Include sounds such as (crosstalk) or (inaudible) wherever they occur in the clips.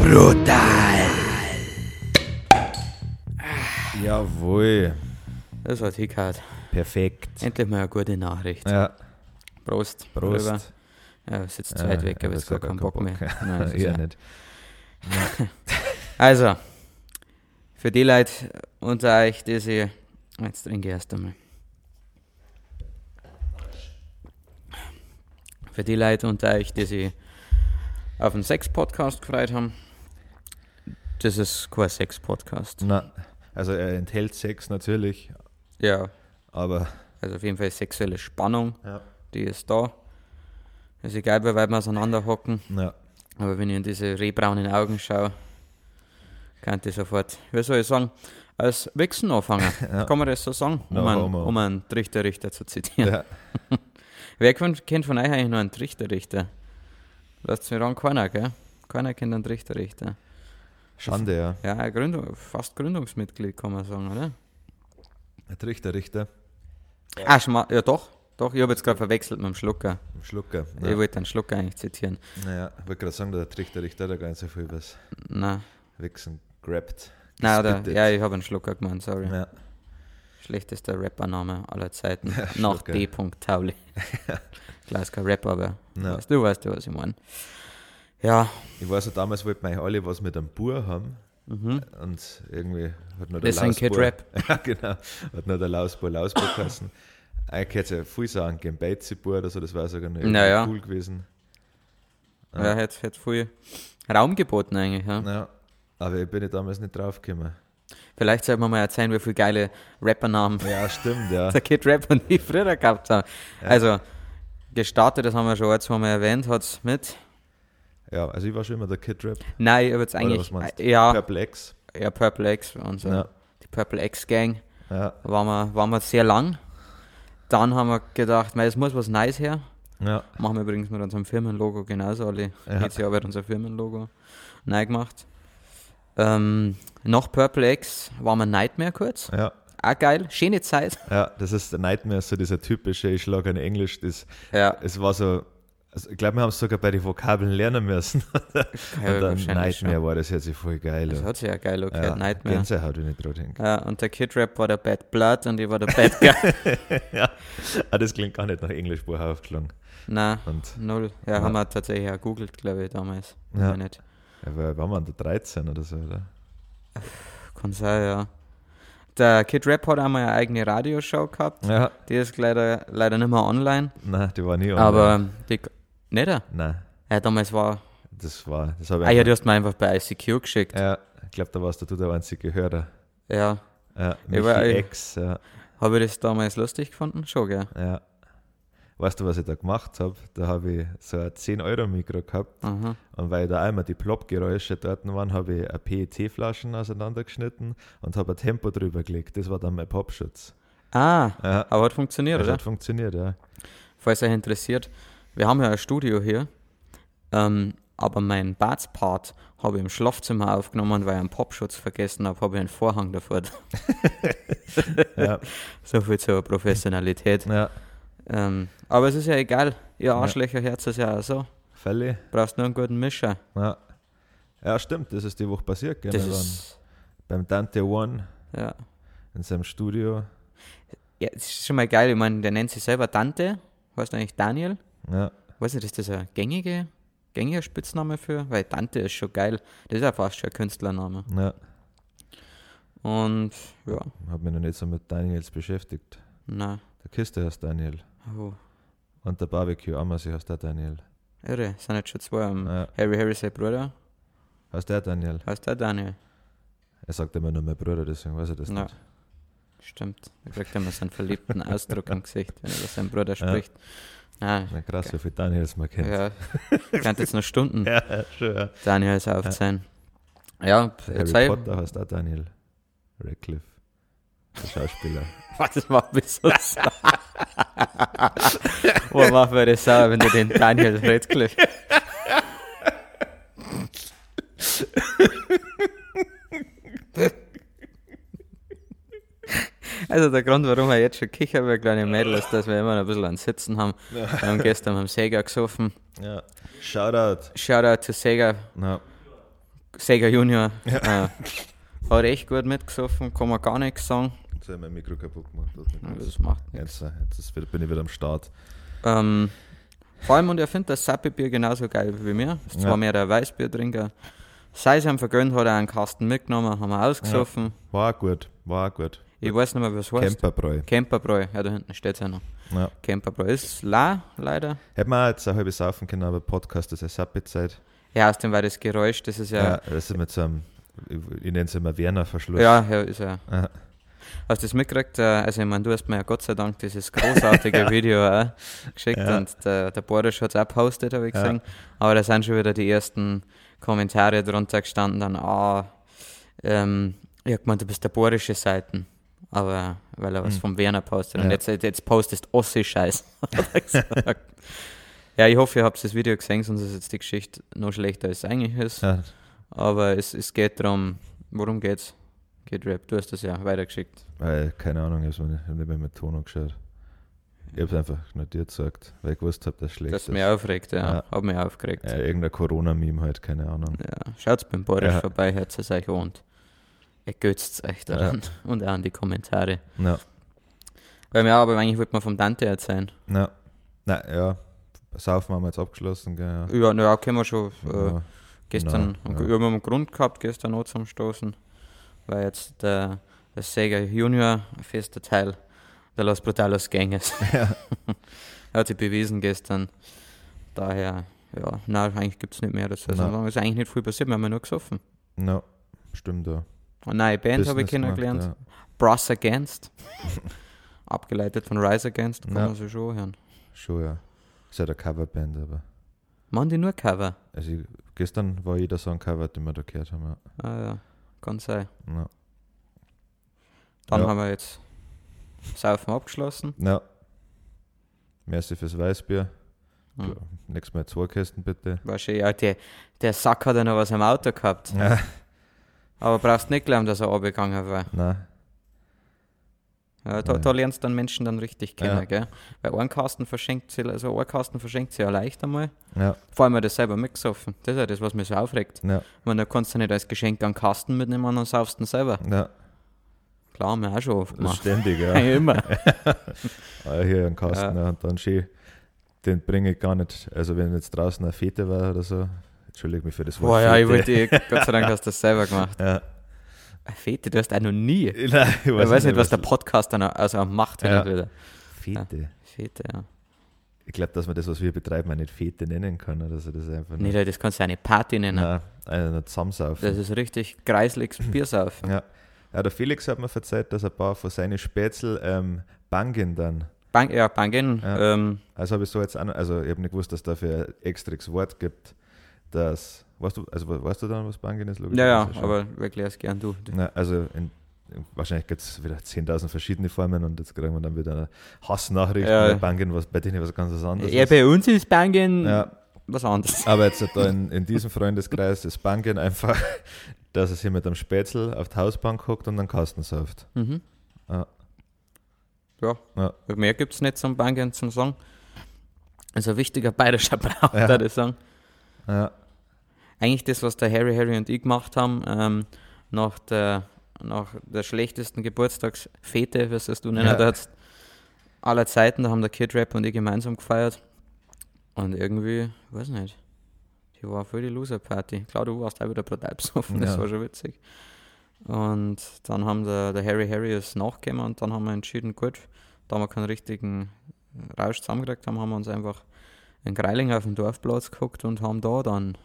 Brutal. Jawohl. Das hat hingehört. Perfekt. Endlich mal eine gute Nachricht. Ja, Prost. Prost. Rüber. Ja, ist jetzt zu weit weg, aber ja, jetzt gar keinen Bock mehr. Nein, (laughs) das ist ja. Also, für die Leute unter euch, die sie. Jetzt trinke ich erst einmal. Für die Leute unter euch, die sich auf einen Sex-Podcast gefreut haben, das ist kein Sex-Podcast. Na, also er enthält Sex natürlich, Ja, aber also auf jeden Fall sexuelle Spannung, ja. die ist da. Ist egal, wie weit wir auseinander hocken, Ja, aber wenn ich in diese rehbraunen Augen schaue, kann ich sofort, wie soll ich sagen, als Wichsen anfangen. (laughs) Ja. Kann man das so sagen? Um einen, Homo. um einen Trichterrichter zu zitieren. ja. (laughs) Wer kennt von euch eigentlich noch einen Trichterrichter? Lasst mich ran, keiner, gell? Keiner kennt einen Trichterrichter. Schande, ja. Ja, ein Gründung, fast Gründungsmitglied, kann man sagen, oder? Der Trichter, Richter, Ah, ja doch, doch, ich habe jetzt gerade verwechselt mit dem Schlucker. im Schlucker. Ich Ja. wollte den Schlucker eigentlich zitieren. Naja, ich wollte gerade sagen, der Trichter, Richter ja gar nicht so viel was Na, Wichsen grabbed. na oder, ja, ich habe einen Schlucker gemeint, sorry. Ja, Schlechtester Rappername aller Zeiten. (laughs) Ja, Nach. D. Tauli. (laughs) Klar ist kein Rapper, aber Ja. weißt du weißt du, was ich meine. Ja, ich weiß ja, damals wollten wir eigentlich alle was mit einem Bur haben. Und irgendwie hat nur der Mhm. Das ist ein Kid Lausbur- Rap. (laughs) Ja, genau. Hat nur der Lausbur Lausbur geheißen. Eigentlich hätte ja viel sagen, Gembeizi-Bur oder so, das wäre sogar noch Naja. cool gewesen. ja. hätte hätte viel Raum geboten eigentlich. Ja. Ja, aber ich bin ja damals nicht draufgekommen. Vielleicht sollten wir mal erzählen, wie viele geile Rappernamen Ja, stimmt, ja. (laughs) der Kid Rap und die früher gehabt haben. Also, gestartet, das haben wir schon ein, zwei Mal erwähnt, hat es mit. Ja, also ich war schon immer der Kid Rap. Nein, ich habe jetzt eigentlich. ja, Purple X. ja, Purple X und so. Ja. Die Purple X Gang. Ja, Waren wir, waren wir sehr lang. Dann haben wir gedacht, mei, es muss was Neues her. ja, Machen wir übrigens mit unserem Firmenlogo genauso. Alle Ja. jedes Jahr wird unser Firmenlogo neu gemacht. Ähm, nach Purple X waren wir Nightmare kurz. ja. Auch geil, schöne Zeit. Ja, das ist der Nightmare, so dieser typische, ich schlage in Englisch, das, Ja, es war so, also ich glaube, wir haben es sogar bei den Vokabeln lernen müssen. (laughs) ja, Und dann Nightmare schon. war das jetzt voll geil. Das ja. hat sich ja geil okay, ja, Nightmare. Gänsehaut, wenn ich dran denke. Ja, und der Kid Rap war der Bad Blood und ich war der Bad Guy. (laughs) ja, ah, das klingt gar nicht nach Englischbuch aufgeschlagen. Nein, Und null. Ja, haben wir tatsächlich auch gegoogelt, glaube ich, damals. Ja. Ja. Nicht. ja, wir waren wir da 13 oder so, oder? Kann sein, ja. Der Kid Rap hat einmal eine eigene Radioshow gehabt. Ja, Die ist leider, leider nicht mehr online. nein, die war nie online. Aber die. Nicht? er? Nein, Ja, damals war. das war, das habe ich Ah ja, du hast mir einfach bei ICQ geschickt. ja, ich glaube, da warst du der einzige Hörer. Ja. Ja, Ich Michi war- X, ja, Habe ich das damals lustig gefunden? Schon, gell? ja. Weißt du, was ich da gemacht habe? Da habe ich so ein 10-Euro-Mikro gehabt Aha. und weil da einmal die Plop-Geräusche dort waren, habe ich eine PET-Flaschen auseinandergeschnitten und habe ein Tempo drüber gelegt. Das war dann mein Popschutz. Ah, Ja, aber hat funktioniert, das oder? hat funktioniert, ja. Falls euch interessiert, wir haben ja ein Studio hier, ähm, aber meinen Badspart habe ich im Schlafzimmer aufgenommen, weil ich einen Popschutz vergessen habe, habe ich einen Vorhang davor. (laughs) Ja, (laughs) so viel zur Professionalität. ja Ähm, aber es ist ja egal, ihr Arschlöcher Herz ist ja auch so. Fälle. Brauchst nur einen guten Mischer. Ja. ja, stimmt, das ist die Woche passiert. Gell? Beim Dante One ja. in seinem Studio. ja, das ist schon mal geil. Ich meine, der nennt sich selber Dante, heißt eigentlich Daniel. Ja, Weiß nicht, ist das ein gängige, gängiger Spitzname für? Weil Dante ist schon geil. Das ist ja fast schon ein Künstlername. ja. Und ja, habe mich noch nicht so mit Daniels beschäftigt. na, Der Kiste heißt Daniel. oh, Und der Barbecue Amasi heißt der Daniel. irre, sind jetzt schon zwei. Um, Ja. Harry Harry, sein Bruder, Heißt der Daniel? heißt der Daniel. Er sagt immer nur mein Bruder, deswegen weiß er das Ja. nicht. Stimmt. Er kriegt immer so einen verliebten Ausdruck im Gesicht, wenn er über seinen Bruder spricht. Ah, Na krass, wie viele Daniels man kennt. ja. Ich könnte jetzt noch (laughs) Stunden ja schon. Ja. Daniels aufzählen. Ja, erzähl. Harry Potter heißt auch Daniel Radcliffe. Der Schauspieler. (laughs) (laughs) Was das macht mich so sauer. Wo macht mir das sauer, wenn du den Daniel Radcliffe. Also der Grund, warum wir jetzt schon kichern, wir kleine Mädel, ist, dass wir immer noch ein bisschen an Sitzen haben. Wir haben gestern am Sega gesoffen. Ja. Shoutout. Shoutout to Sega, Ja. Sega Junior. Äh, hat echt gut mitgesoffen, kann man gar nichts sagen. Jetzt habe ich mein Mikro kaputt gemacht. Ja, kurz. Das macht nichts. Jetzt, äh, jetzt bin ich wieder am Start. Ähm, vor allem, und er findet das Sappi-Bier genauso geil wie mir. Ist zwar Ja. mehr der Weißbiertrinker. Sei es ihm vergönnt, hat er einen Kasten mitgenommen, haben wir ausgesoffen. War auch gut. War gut. Ich weiß nicht mehr, es heißt. Camperbräu. Camperbräu. Ja, da hinten steht es ja noch. Ja. Camperbräu ist la, leider. Hätten wir auch jetzt eine halbe saufen können, aber Podcast ist ja Sappezeit. Ja, aus dem war das Geräusch, das ist Ja. ja. das ist mit so einem, ich, nenne es immer Werner-Verschluss. Ja, ja, ist ja. Ja. Hast du das mitgekriegt? Äh, Also, ich meine, du hast mir ja Gott sei Dank dieses großartige (laughs) Video auch geschickt Ja. und der, der Boris hat es auch gepostet, habe ich Ja. gesehen. Aber da sind schon wieder die ersten Kommentare drunter gestanden, dann, ah, ähm, ich hab gemeint, du bist der borische Seiten. Aber weil er was Hm. vom Werner postet und Ja. jetzt, jetzt postest Ossi-Scheiß. (laughs) hat ja, ich hoffe, ihr habt das Video gesehen, sonst ist jetzt die Geschichte noch schlechter, als es eigentlich ist. Ja. Aber es, es geht darum, worum geht's? Geht Rap, du hast das ja weitergeschickt. Weil, keine Ahnung, ich habe nicht, mehr mit Ton angeschaut. Ich habe es einfach notiert gesagt, weil ich gewusst habe, dass es schlecht Das ist. mich aufregt, ja. Ja. Hab mich aufgeregt. Ja, irgendein Corona-Meme halt, keine Ahnung. Ja. Schaut's beim Boris Ja. vorbei, hört es euch und ergötzt euch daran. (laughs) Und auch an die Kommentare. Na, Weil ja, aber eigentlich wollte man vom Dante erzählen. na, na, ja. Saufen haben wir jetzt abgeschlossen, gell, ja. Ja, na ja, können wir schon äh, Ja. gestern, Na, ja. ja. wir haben einen Grund gehabt, gestern noch zum Stoßen. Weil jetzt der, der Sega Junior ein fester Teil der Los Brutalos Gang ist. (laughs) Ja. Er (laughs) hat sich bewiesen gestern. Daher, ja, nein, eigentlich gibt es nicht mehr dazu. Na. sagen. ist eigentlich nicht viel passiert, wir haben ja nur gesoffen. Na, stimmt da. Eine neue Band habe ich kennengelernt. gemacht, Brass Against. (laughs) Abgeleitet von Rise Against, kann Ja. man sich schon hören. Ja. Schon, ja. Ist ja eine Coverband, aber. Machen die nur Cover? Also, ich, gestern war jeder Song covered, den wir da gehört haben. Ja. Ah ja, kann sein. Na, Dann Ja. haben wir jetzt Saufen abgeschlossen. na. Merci fürs Weißbier. Hm. Nächstes Mal zwei Kästen bitte. War schön, ja, der, der Sack hat ja noch was am Auto gehabt. Ja. (laughs) Aber brauchst nicht glauben, dass er abgegangen war. Na, Ja, da, da lernst du dann Menschen dann richtig kennen, Ja. gell? Weil ein Kasten verschenkt sie, also ein Kasten verschenkt sie ja leicht einmal. ja, Vor allem, das selber mitgesoffen. Das ist ja das, was mich so aufregt. ja, Man, da kannst du nicht als Geschenk einen Kasten mitnehmen und dann saufst du selber. ja. Klar, haben wir auch schon oft gemacht. ständig, ja. (laughs) Ja. Immer. (laughs) Ah, hier einen Kasten ja. und dann schön. Den bringe ich gar nicht. Also, wenn jetzt draußen eine Fete war oder so, entschuldige mich für das Wort. Boah, ja, ich Fete. wollte, Gott sei Dank (laughs) hast du das selber gemacht. Ja. Eine Fete, du hast auch noch nie. Nein, ich Ich weiß, nicht, was der Podcast dann also macht Ja. und wieder. Fete. Fete, ja. Ich glaube, dass man das, was wir betreiben, auch nicht Fete nennen kann. Oder so. Das ist einfach Nee, das kannst du eine Party nennen. Nein, einer nicht zusammensaufen. Das ist richtig kreisliges (laughs) Biersaufen. Ja. ja, der Felix hat mir verzeiht, dass ein paar von seinen Spätzl ähm, bangen dann. Bang, ja, Bangen. Ja. Ähm, Also habe ich so jetzt auch noch, also ich habe nicht gewusst, dass es dafür ein extras Wort gibt, das, weißt du, also weißt du dann, was bangen ist? ja, ja, Logischerweise schon. aber erklär es gern du. Na, also in, wahrscheinlich gibt es wieder 10.000 verschiedene Formen und jetzt kriegen wir dann wieder Hassnachrichten, Ja. weil Bangen, was bei denen was ganz anderes Ja, ist. bei uns ist Bangen Ja, was anderes. aber jetzt da in, (laughs) in diesem Freundeskreis ist Bangen einfach, dass er sich mit einem Spätzl auf die Hausbank hockt und einen Kasten sauft. Mhm. Ja. Ja. Ja. Mehr gibt es nicht zum Bangen zum Song. Also ein wichtiger bayerischer Brauch, Ja. würde ich sagen. Ja, Eigentlich das, was der Harry, Harry und ich gemacht haben, ähm, nach, der, nach der schlechtesten Geburtstagsfete, was das du nennen Ja. darfst, aller Zeiten, da haben der Kid Rap und ich gemeinsam gefeiert. Und irgendwie, weiß nicht, die war voll die Loser-Party. Klar, du warst auch wieder brutal besoffen, das Ja. war schon witzig. Und dann haben der, der Harry Harry es nachgegeben und dann haben wir entschieden, gut, da wir keinen richtigen Rausch zusammengekriegt haben, haben wir uns einfach in Greiling auf dem Dorfplatz geguckt und haben da dann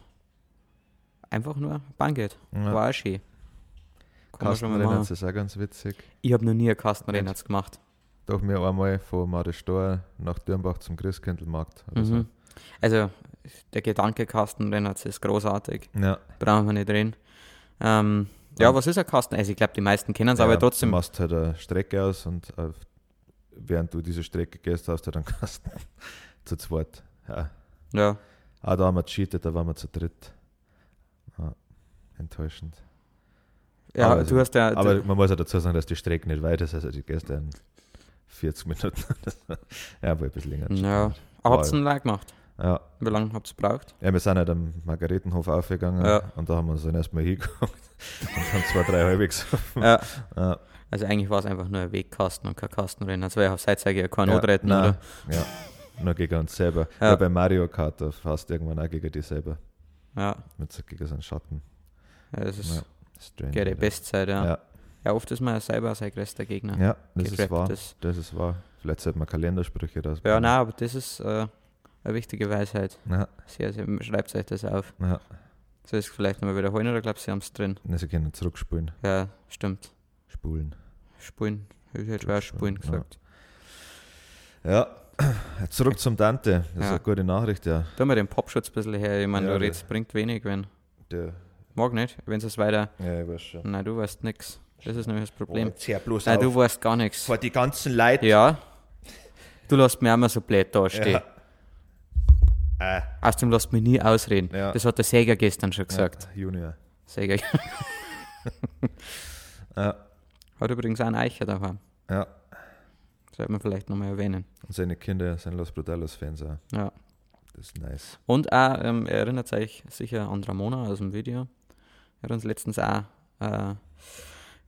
einfach nur Banget. ja. War auch schön. Kann man schon mal Kastenrennen machen. ist auch ganz witzig. Ich habe noch nie einen Kastenrennen gemacht. Doch mir einmal von Maristor nach Dürnbach zum Christkindlmarkt. Oder Mhm. Also, der Gedanke Kastenrennen ist großartig. so. Ja, Brauchen wir nicht reden. Ähm, ja, Ja. was ist ein Kasten? Also, ich glaube, die meisten kennen es, ja, aber trotzdem. Du machst halt eine Strecke aus und auf, während du diese Strecke gehst, hast du halt einen (laughs) Kasten zu zweit. Ja. Ja, Ah, da haben wir cheatet, da waren wir zu dritt. Ja. enttäuschend. Ja, aber, du hast ja. aber man muss ja dazu sagen, dass die Strecke nicht weit ist. Also die gestern 40 Minuten. ja, wohl ein bisschen länger. ja, aber habt ihr einen Leih gemacht? Ja. Wie lange habt ihr gebraucht? ja, wir sind halt am Margaretenhof aufgegangen Ja. und da haben wir uns dann erstmal hingeguckt (laughs) und haben zwei, drei halbe gesoffen. Ja. Ja. Also eigentlich war es einfach nur ein Wegkasten und kein Kastenrennen. Also wäre auf Seitzeige ja kein Ja, Notretten, nein, oder? Ja, nur gegen uns selber. Ja. Ja. bei Mario Kart, da fast irgendwann auch gegen die selber. Ja, Mit so gegen so einen Schatten. ja das ist Ja. Strange. ja. die Bestzeit, ja. ja. Ja, oft ist man ja selber sein größter Gegner. ja das ist wahr. ist. Das ist wahr. Vielleicht sollte man Kalendersprüche das. Ja, nein, aber das ist äh, eine wichtige Weisheit. Ja, Sehr, sehr, schreibt euch das auf. ja. Soll ich es vielleicht nochmal wiederholen oder glaubst du, sie haben es drin? Ne, sie können zurückspulen. Ja, stimmt. Spulen. Spulen. Ich hätte schwer Spulen Ja. gesagt. Ja, zurück zum Dante. Das ist Ja. eine gute Nachricht, ja. Tu mal den Popschutz ein bisschen her. Ich meine, Ja, du redest, bringt wenig, wenn. Der, Mag nicht, wenn es weiter. ja, ich weiß schon. Nein, du weißt nix. Das ist nämlich das Problem. Hör bloß Nein, auf. du weißt gar nichts. Vor die ganzen Leute. Ja. Du lässt mich immer so blöd dastehen. Ja. Äh, Außerdem lässt mich nie ausreden. Ja. Das hat der Säger gestern schon gesagt. ja, Junior. Säger (laughs) Ja, hat übrigens auch einen Eicher daheim. ja. Sollte man vielleicht nochmal erwähnen. Und seine Kinder sind Los Brutalos-Fans auch. Ja. Das ist nice. Und auch, ähm, er erinnert sich sicher an Ramona aus dem Video. Er hat uns letztens auch ein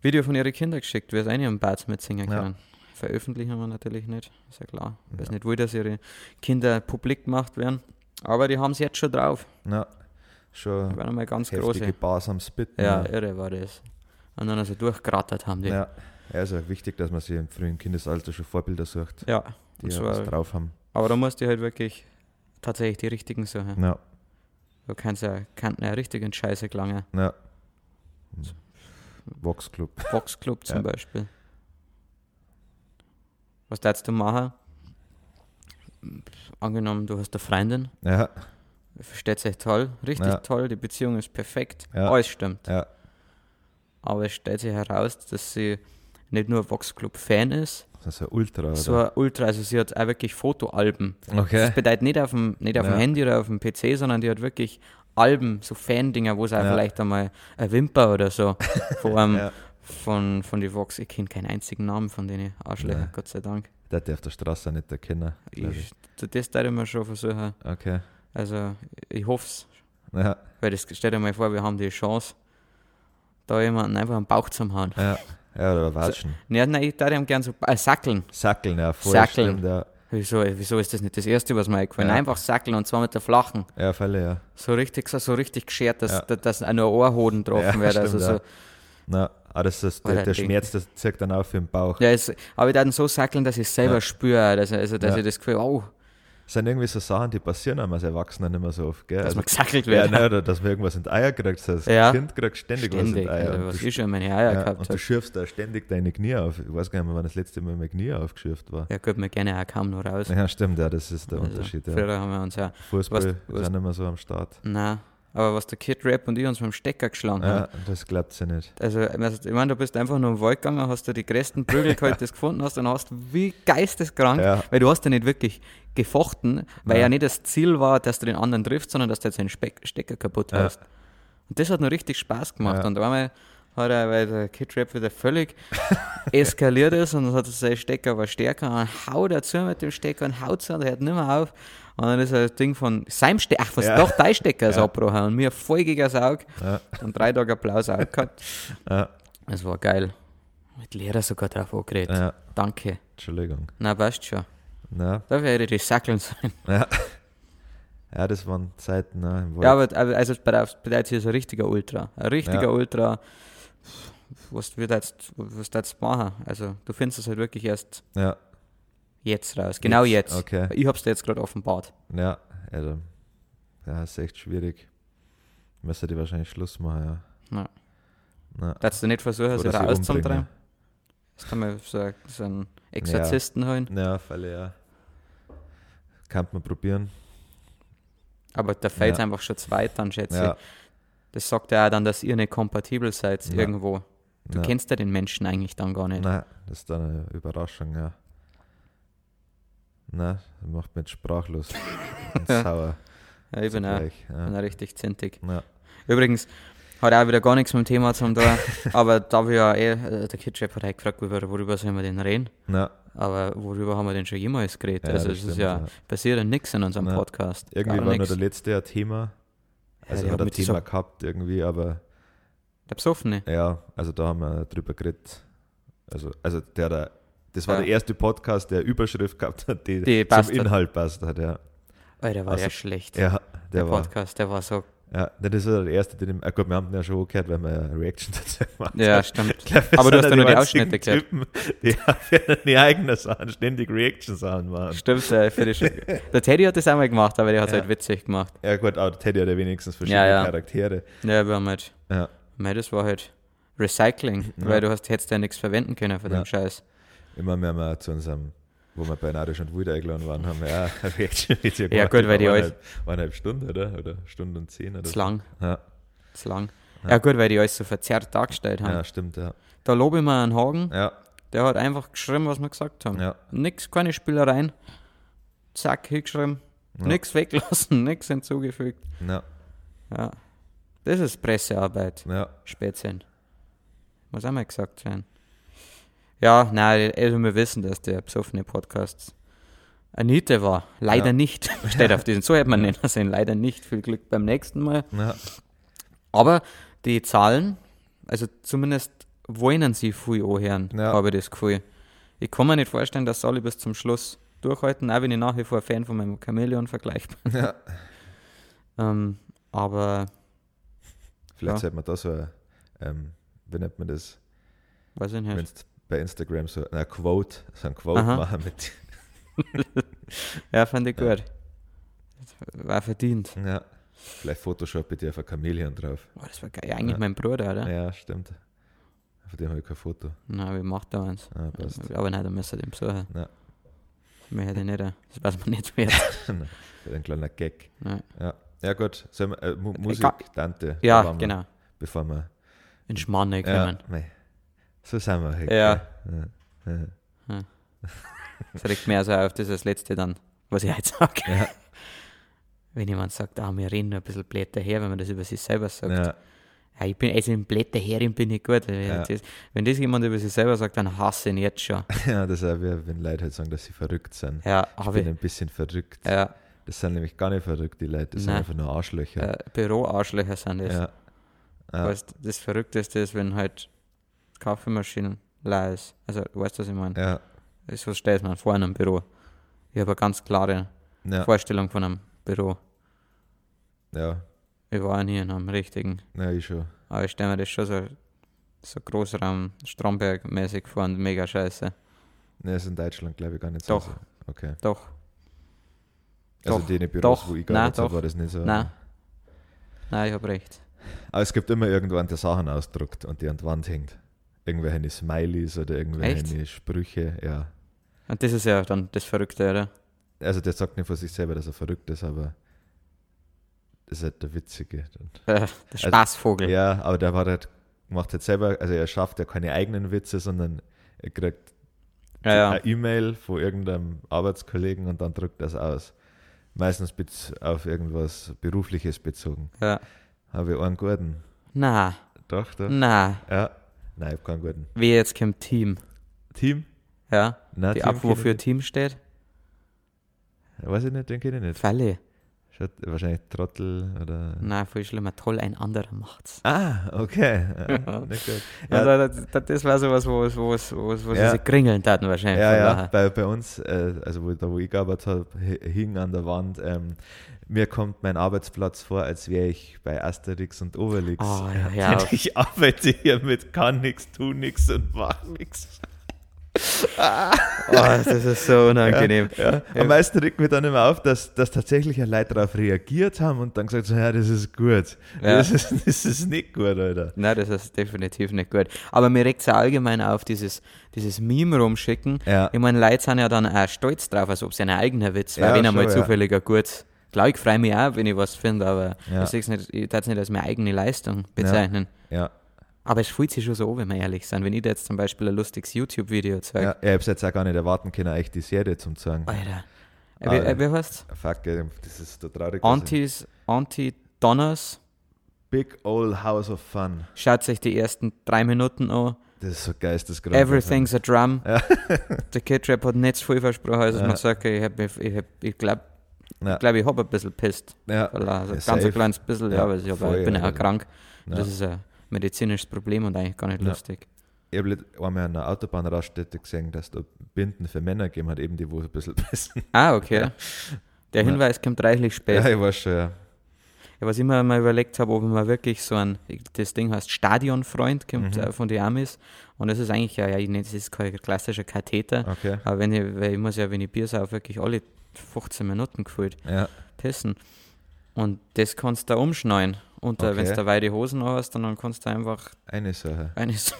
Video von ihren Kindern geschickt, wie es eine am Bad mitsingen Ja. können. Veröffentlichen wir natürlich nicht, ist ja klar. Ich weiß Ja. nicht, will, dass ihre Kinder publik gemacht werden. Aber die haben es jetzt schon drauf. Ja, Die schon werden einmal ganz heftige große. Bars am Spitten. Ja, irre war das. Und dann also durchgerattert haben die. ja. Ja, ist auch wichtig, dass man sich im frühen Kindesalter schon Vorbilder sucht, Ja, die ja was zwar, drauf haben. aber da musst du halt wirklich tatsächlich die richtigen suchen. Ja, Du kannst ja, kannst ja richtig in Scheiße gelangen. ja. Vox Club. (laughs) Boxclub zum Ja. Beispiel. Was darfst du machen? Angenommen, du hast eine Freundin, Ja, versteht sich toll, richtig Ja. toll, die Beziehung ist perfekt, Ja. alles stimmt. ja, Aber es stellt sich heraus, dass sie nicht nur Voxclub-Fan ist, das ist ein Ultra. Oder? so ein Ultra, also sie hat auch wirklich Fotoalben. okay. Das bedeutet nicht auf dem, nicht auf dem Ja. Handy oder auf dem PC, sondern die hat wirklich Alben, so Fan-Dinger, wo es auch Ja. vielleicht einmal eine Wimper oder so (laughs) von, einem, Ja. von, von die Vox. Ich kenne keinen einzigen Namen von denen Arschlöcher, Nein. Gott sei Dank. Der darf auf der Straße nicht erkennen. glaub Ich, das würde ich mir schon versuchen. Okay. Also, ich hoffe es, Ja, weil das stell dir mal vor, wir haben die Chance, da jemanden einfach am Bauch zu hauen. ja. Ja, oder Watschen. Nein, nein, ich würde ihm gerne so äh, sackeln. Sackeln, ja, voll Sackeln. stimmt, ja. Wieso, wieso ist das nicht das Erste, was mir eingefallen Ja. Einfach sackeln und zwar mit der flachen. Ja, Fälle, ja. So richtig, so, so richtig geschert, dass, Ja. dass, dass Ohrhoden getroffen Ja, wird. Also so, Na, aber das ist, der, der. Schmerz, das zirkt dann auf im Bauch. ja, es, aber ich ihn so sackeln, dass ich es selber Ja. spüre. Dass, also, dass Ja. ich das Gefühl, oh, Das sind irgendwie so Sachen, die passieren einem als Erwachsener nicht mehr so oft, gell? dass Also, man gesackelt ja, wird. ne, oder dass man irgendwas in die Eier kriegt. Das Ja. Kind kriegt ständig, was Ständig. in die Eier. Also, was du ich schon in meine Eier ja, gehabt und du habe. schürfst da ständig deine Knie auf. Ich weiß gar nicht mehr, wann das letzte Mal mein Knie aufgeschürft war. Ja, wir gehen ja auch kaum noch raus. Ja, stimmt, ja, das ist der Also, Unterschied. Ja. Früher haben wir uns ja, Fußball was- ist was- auch nicht mehr so am Start. nein, aber was der Kid Rap und ich uns dem Stecker geschlagen haben. Ja, das glaubt sie nicht. Also, ich meine, du bist einfach nur im Wald gegangen, hast du die größten Prügel (laughs) gehabt, das gefunden hast und hast wie geisteskrank, Ja. weil du hast ja nicht wirklich gefochten, weil Ja. ja nicht das Ziel war, dass du den anderen triffst, sondern dass du jetzt den Speck Stecker kaputt Ja. hast. Und das hat noch richtig Spaß gemacht. Ja. Und einmal hat er, weil der Kid Rap wieder völlig (laughs) eskaliert ist und dann hat er seinen Stecker aber stärker und haut dazu mit dem Stecker und haut so und er hört nicht mehr auf. Und dann ist das Ding von seinem Stecker, ach, was Ja. doch dein Stecker ist Ja. abgebrochen und mir voll gegen das Auge Ja, und drei Tage Applaus auch gehabt. ja, Es war geil. Mit Lehrer sogar drauf angeredet. ja, Danke. Entschuldigung. Na, passt schon. Ja, Da werde ich sackeln sein. ja. ja, das waren Zeiten. Ne. Ja, aber also bei der hier so ein richtiger Ultra. Ein richtiger Ja. Ultra. Was wird jetzt, was jetzt machen? Also, du findest es halt wirklich erst ja, jetzt raus. Genau Jetzt, jetzt. okay. Ich hab's dir jetzt gerade offenbart. ja, also, ja, ist echt schwierig. Müsste die wahrscheinlich Schluss machen, ja. Ja. Na, Darfst du nicht versuchen, sie umbringen. Das kann man so, so einen Exorzisten holen. Ja, Fälle, ja. Kann man probieren. Aber da fällt Ja. einfach schon zu weit, dann schätze Ja, ich. Das sagt ja auch dann, dass ihr nicht kompatibel seid Ja. irgendwo. Du ja. kennst ja den Menschen eigentlich dann gar nicht. Nein, das ist dann eine Überraschung, ja. Nein, das macht mich sprachlos. (laughs) Und Ja. sauer. Ja, ich bin auch, zugleich, bin Ja. auch richtig zintig. Ja. Übrigens Hat auch wieder gar nichts mit dem Thema zu tun. (laughs) aber da wir ja eh, äh, der Kitschef hat halt gefragt, worüber, worüber sollen wir denn reden? Na, Aber worüber haben wir denn schon jemals geredet? Ja, also es ist ja, ja. passiert ja nichts in unserem Na, Podcast. irgendwie war nur nix. der letzte ein Thema. Also die hat ein Thema gehabt irgendwie, aber Der Besoffene. ja, also da haben wir drüber geredet. Also, also der da, das war Ja. der erste Podcast, der Überschrift gehabt hat, die, Die zum. Inhalt passt hat, ja. Alter, war Also, der schlecht. Ja, der der war. Podcast, der war so. Ja, das war der erste, den ich, ah, gut, wir haben den ja schon gehört, weil wir eine Reaction dazu gemacht Ja, haben. stimmt. Ich glaub, Aber du hast ja nur die Ausschnitte gehört. Typen, die (laughs) für die eigenen Sachen ständig Reaction-Sachen machen. Stimmt, äh, für die Sch- der Teddy hat das einmal gemacht, aber der hat es Ja. halt witzig gemacht. Ja gut, auch der Teddy hat ja wenigstens verschiedene Ja, ja. Charaktere. Ja, wir haben halt, Ja, mei, das war halt Recycling, Ja. weil du hast, hättest ja nichts verwenden können von Ja. dem Scheiß. Immer mehr mal zu unserem, wo wir bei Narisch und Wuid eingeladen waren, haben wir ja Reaction-Video Ja, gemacht. gut, weil die war alles- eineinhalb, eineinhalb Stunden, oder? Oder Stunde und zehn oder Zu so. lang, Ja, zu lang. Ja. Ja. gut, weil die alles so verzerrt dargestellt haben. ja, stimmt, ja. Da lobe ich mir einen Hagen, Ja, der hat einfach geschrieben, was wir gesagt haben. ja. Nix, keine Spielereien. Zack, hingeschrieben. Ja. Nix weglassen, (laughs) nix hinzugefügt. Ja, Ja. Das ist Pressearbeit. ja, Spätzchen. Muss auch mal gesagt werden. Ja, nein, also wir wissen, dass der besoffene Podcast eine Niete war. Leider Ja. nicht. (laughs) Steht auf diesen. So hätte man nennen sollen. Leider nicht. Viel Glück beim nächsten Mal. ja. Aber die Zahlen, also zumindest wollen sie viel anhören, Ja. habe ich das Gefühl. Ich kann mir nicht vorstellen, dass alle bis zum Schluss durchhalten, auch wenn ich nach wie vor Fan von meinem Chameleon-Vergleich bin. (laughs) ja. Ähm, aber, Vielleicht Ja. sollte man da so, ähm, wie nennt man das, weiß ich nicht. es bei Instagram so ein Quote, so ein Quote Aha. machen mit, (laughs) Ja, fand ich gut. War verdient. ja, vielleicht Photoshop bitte auf ein Chamäleon drauf. Oh, das war geil. Eigentlich Ja. mein Bruder, oder? Ja, stimmt. Von dem habe ich kein Foto. Na, wie macht er eins? Ah, passt. Aber nein, da müsst ihr den besuchen. Ja. Mir hätte nicht, äh, das weiß man nicht mehr. (laughs) Ein kleiner Gag. Nein. Ja, ja gut. Wir, äh, Mu Musik. Tante. da Ja, wir, genau. Bevor wir. In Schmanne Ja, kommen. mei. so sind wir heute. Ja. gell? ja. (laughs) Das regt mir also auf dieses letzte dann, was ich heute sage. Ja. (laughs) Wenn jemand sagt, ah, wir reden ein bisschen blöd daher, wenn man das über sich selber sagt. Ja. Ja. ich bin, also im blöd daherin bin ich gut. Ja. Das, wenn das jemand über sich selber sagt, dann hasse ich ihn jetzt schon. (laughs) ja, das ist auch, wie wenn Leute halt sagen, dass sie verrückt sind. Ja, Ich bin ein bisschen verrückt. ja, Das sind nämlich gar nicht verrückt, die Leute. Das sind Nein. einfach nur Arschlöcher. äh, Büroarschlöcher sind das. Ja. Ja. Weißt, das Verrückteste ist, wenn halt Kaffeemaschinen leer ist. Also, du weißt, was ich meine. Ja. So stellt man vor in einem Büro. Ich habe eine ganz klare Ja. Vorstellung von einem Büro. Ja. Ich war nie in einem richtigen. Ja, ich schon. Aber ich stelle mir das schon so, so Großraum Stromberg-mäßig vor und mega scheiße. Ne, ist in Deutschland, glaube ich, gar nicht so. Doch. Okay. Doch, Also Doch. die Büros, Doch. wo ich gearbeitet habe, war das nicht so. Nein. nein, ich habe recht. Aber es gibt immer irgendwann, der Sachen ausdruckt und die an die Wand hängt. Irgendwelche Smileys oder irgendwelche Sprüche, ja. Und das ist ja dann das Verrückte, oder? Also der sagt nicht von sich selber, dass er verrückt ist, aber das ist halt der Witzige. (laughs) der Spaßvogel. Ja, aber der war halt, macht halt selber, also er schafft ja keine eigenen Witze, sondern er kriegt ja. ja. eine E-Mail von irgendeinem Arbeitskollegen und dann drückt er es aus. Meistens auf irgendwas Berufliches bezogen. ja. Habe ich einen guten. Na, Doch, doch. na. Ja. Nein, ich habe keinen guten. Wie jetzt kommt Team. Team? Ja. Nein, Die Team ab, wofür. Team steht? Weiß ich nicht, den kenne ich nicht. Falle. Wahrscheinlich Trottel oder. Na, voll schlimmer. Toll, ein anderer macht's. Ah, okay. (laughs) Ja. Ja. Das, das, war sowas, wo, wo, wo, wo Ja. sie kringeln taten wahrscheinlich. ja, ja. Bei, bei uns, äh, also wo, da wo ich gearbeitet habe, hi- hing an der Wand, ähm, mir kommt mein Arbeitsplatz vor, als wäre ich bei Asterix und Obelix. Oh, ja, (laughs) ja. Ich arbeite hier mit kann nix, tu nix und mach nix. Oh, das ist so unangenehm. Ja, ja. Am meisten regt mir dann immer auf, dass, dass tatsächlich ja Leute darauf reagiert haben und dann gesagt so, ja, das ist gut. Ja. Das, ist, das ist nicht gut, Alter. Nein, das ist definitiv nicht gut. Aber mir regt es ja allgemein auf, dieses, dieses Meme rumschicken. Ich meine, Leute sind ja dann auch stolz drauf, als ob es ein eigener Witz wäre, Ja, wenn einmal schon, ja. zufällig ein gut. Klar, ich freue mich auch, wenn ich was finde, aber ich sehe es nicht, ich darf es nicht als meine eigene Leistung bezeichnen. Ja, Aber es fühlt sich schon so an, wenn wir ehrlich sind. Wenn ich dir jetzt zum Beispiel ein lustiges YouTube-Video zeige, ja. Ich hab's jetzt auch gar nicht erwarten können, echt die Serie zum sagen. Alter. Ah, wie, ja. äh, wie heißt Fuck, das ist so traurig. dass Antis, Anti-Donners Big Old House of Fun. Schaut sich die ersten drei Minuten an. Das ist so geisteskrank. Everything's a drum. Ja. (laughs) Der Kid Rap hat nicht so viel versprochen, als Ja. man sagt, ich, hab, ich, ich, ich glaube, Ja. ich, glaub, ich habe ein bisschen pisst. Ja. Also Ja, ganz ein kleines bisschen, ja, Ja, weil ich, hab, ich bin ja ja. auch krank. Ja. Das ist ein medizinisches Problem und eigentlich gar nicht Ja. lustig. Ich habe einmal an einer Autobahnraststätte gesehen, dass da Binden für Männer gegeben hat, eben die, wo ein bisschen (laughs) pissen. Ah, okay. Ja. Der Ja. Hinweis kommt reichlich spät. Ja, ich weiß schon, ja. Ja, was ich mir mal überlegt habe, ob ich mal wirklich so ein, das Ding heißt Stadionfreund, kommt Mhm. äh, von den Amis. Und das ist eigentlich, ja, ja ich nenne das ist kein klassischer Katheter. Okay. Aber wenn ich, weil ich muss ja, wenn ich Bier sauf, wirklich alle 15 Minuten gefühlt Ja. pissen. Und das kannst du da umschneiden. Und äh, Okay. wenn du da weite Hosen hast, dann kannst du einfach Eine Sache. eines.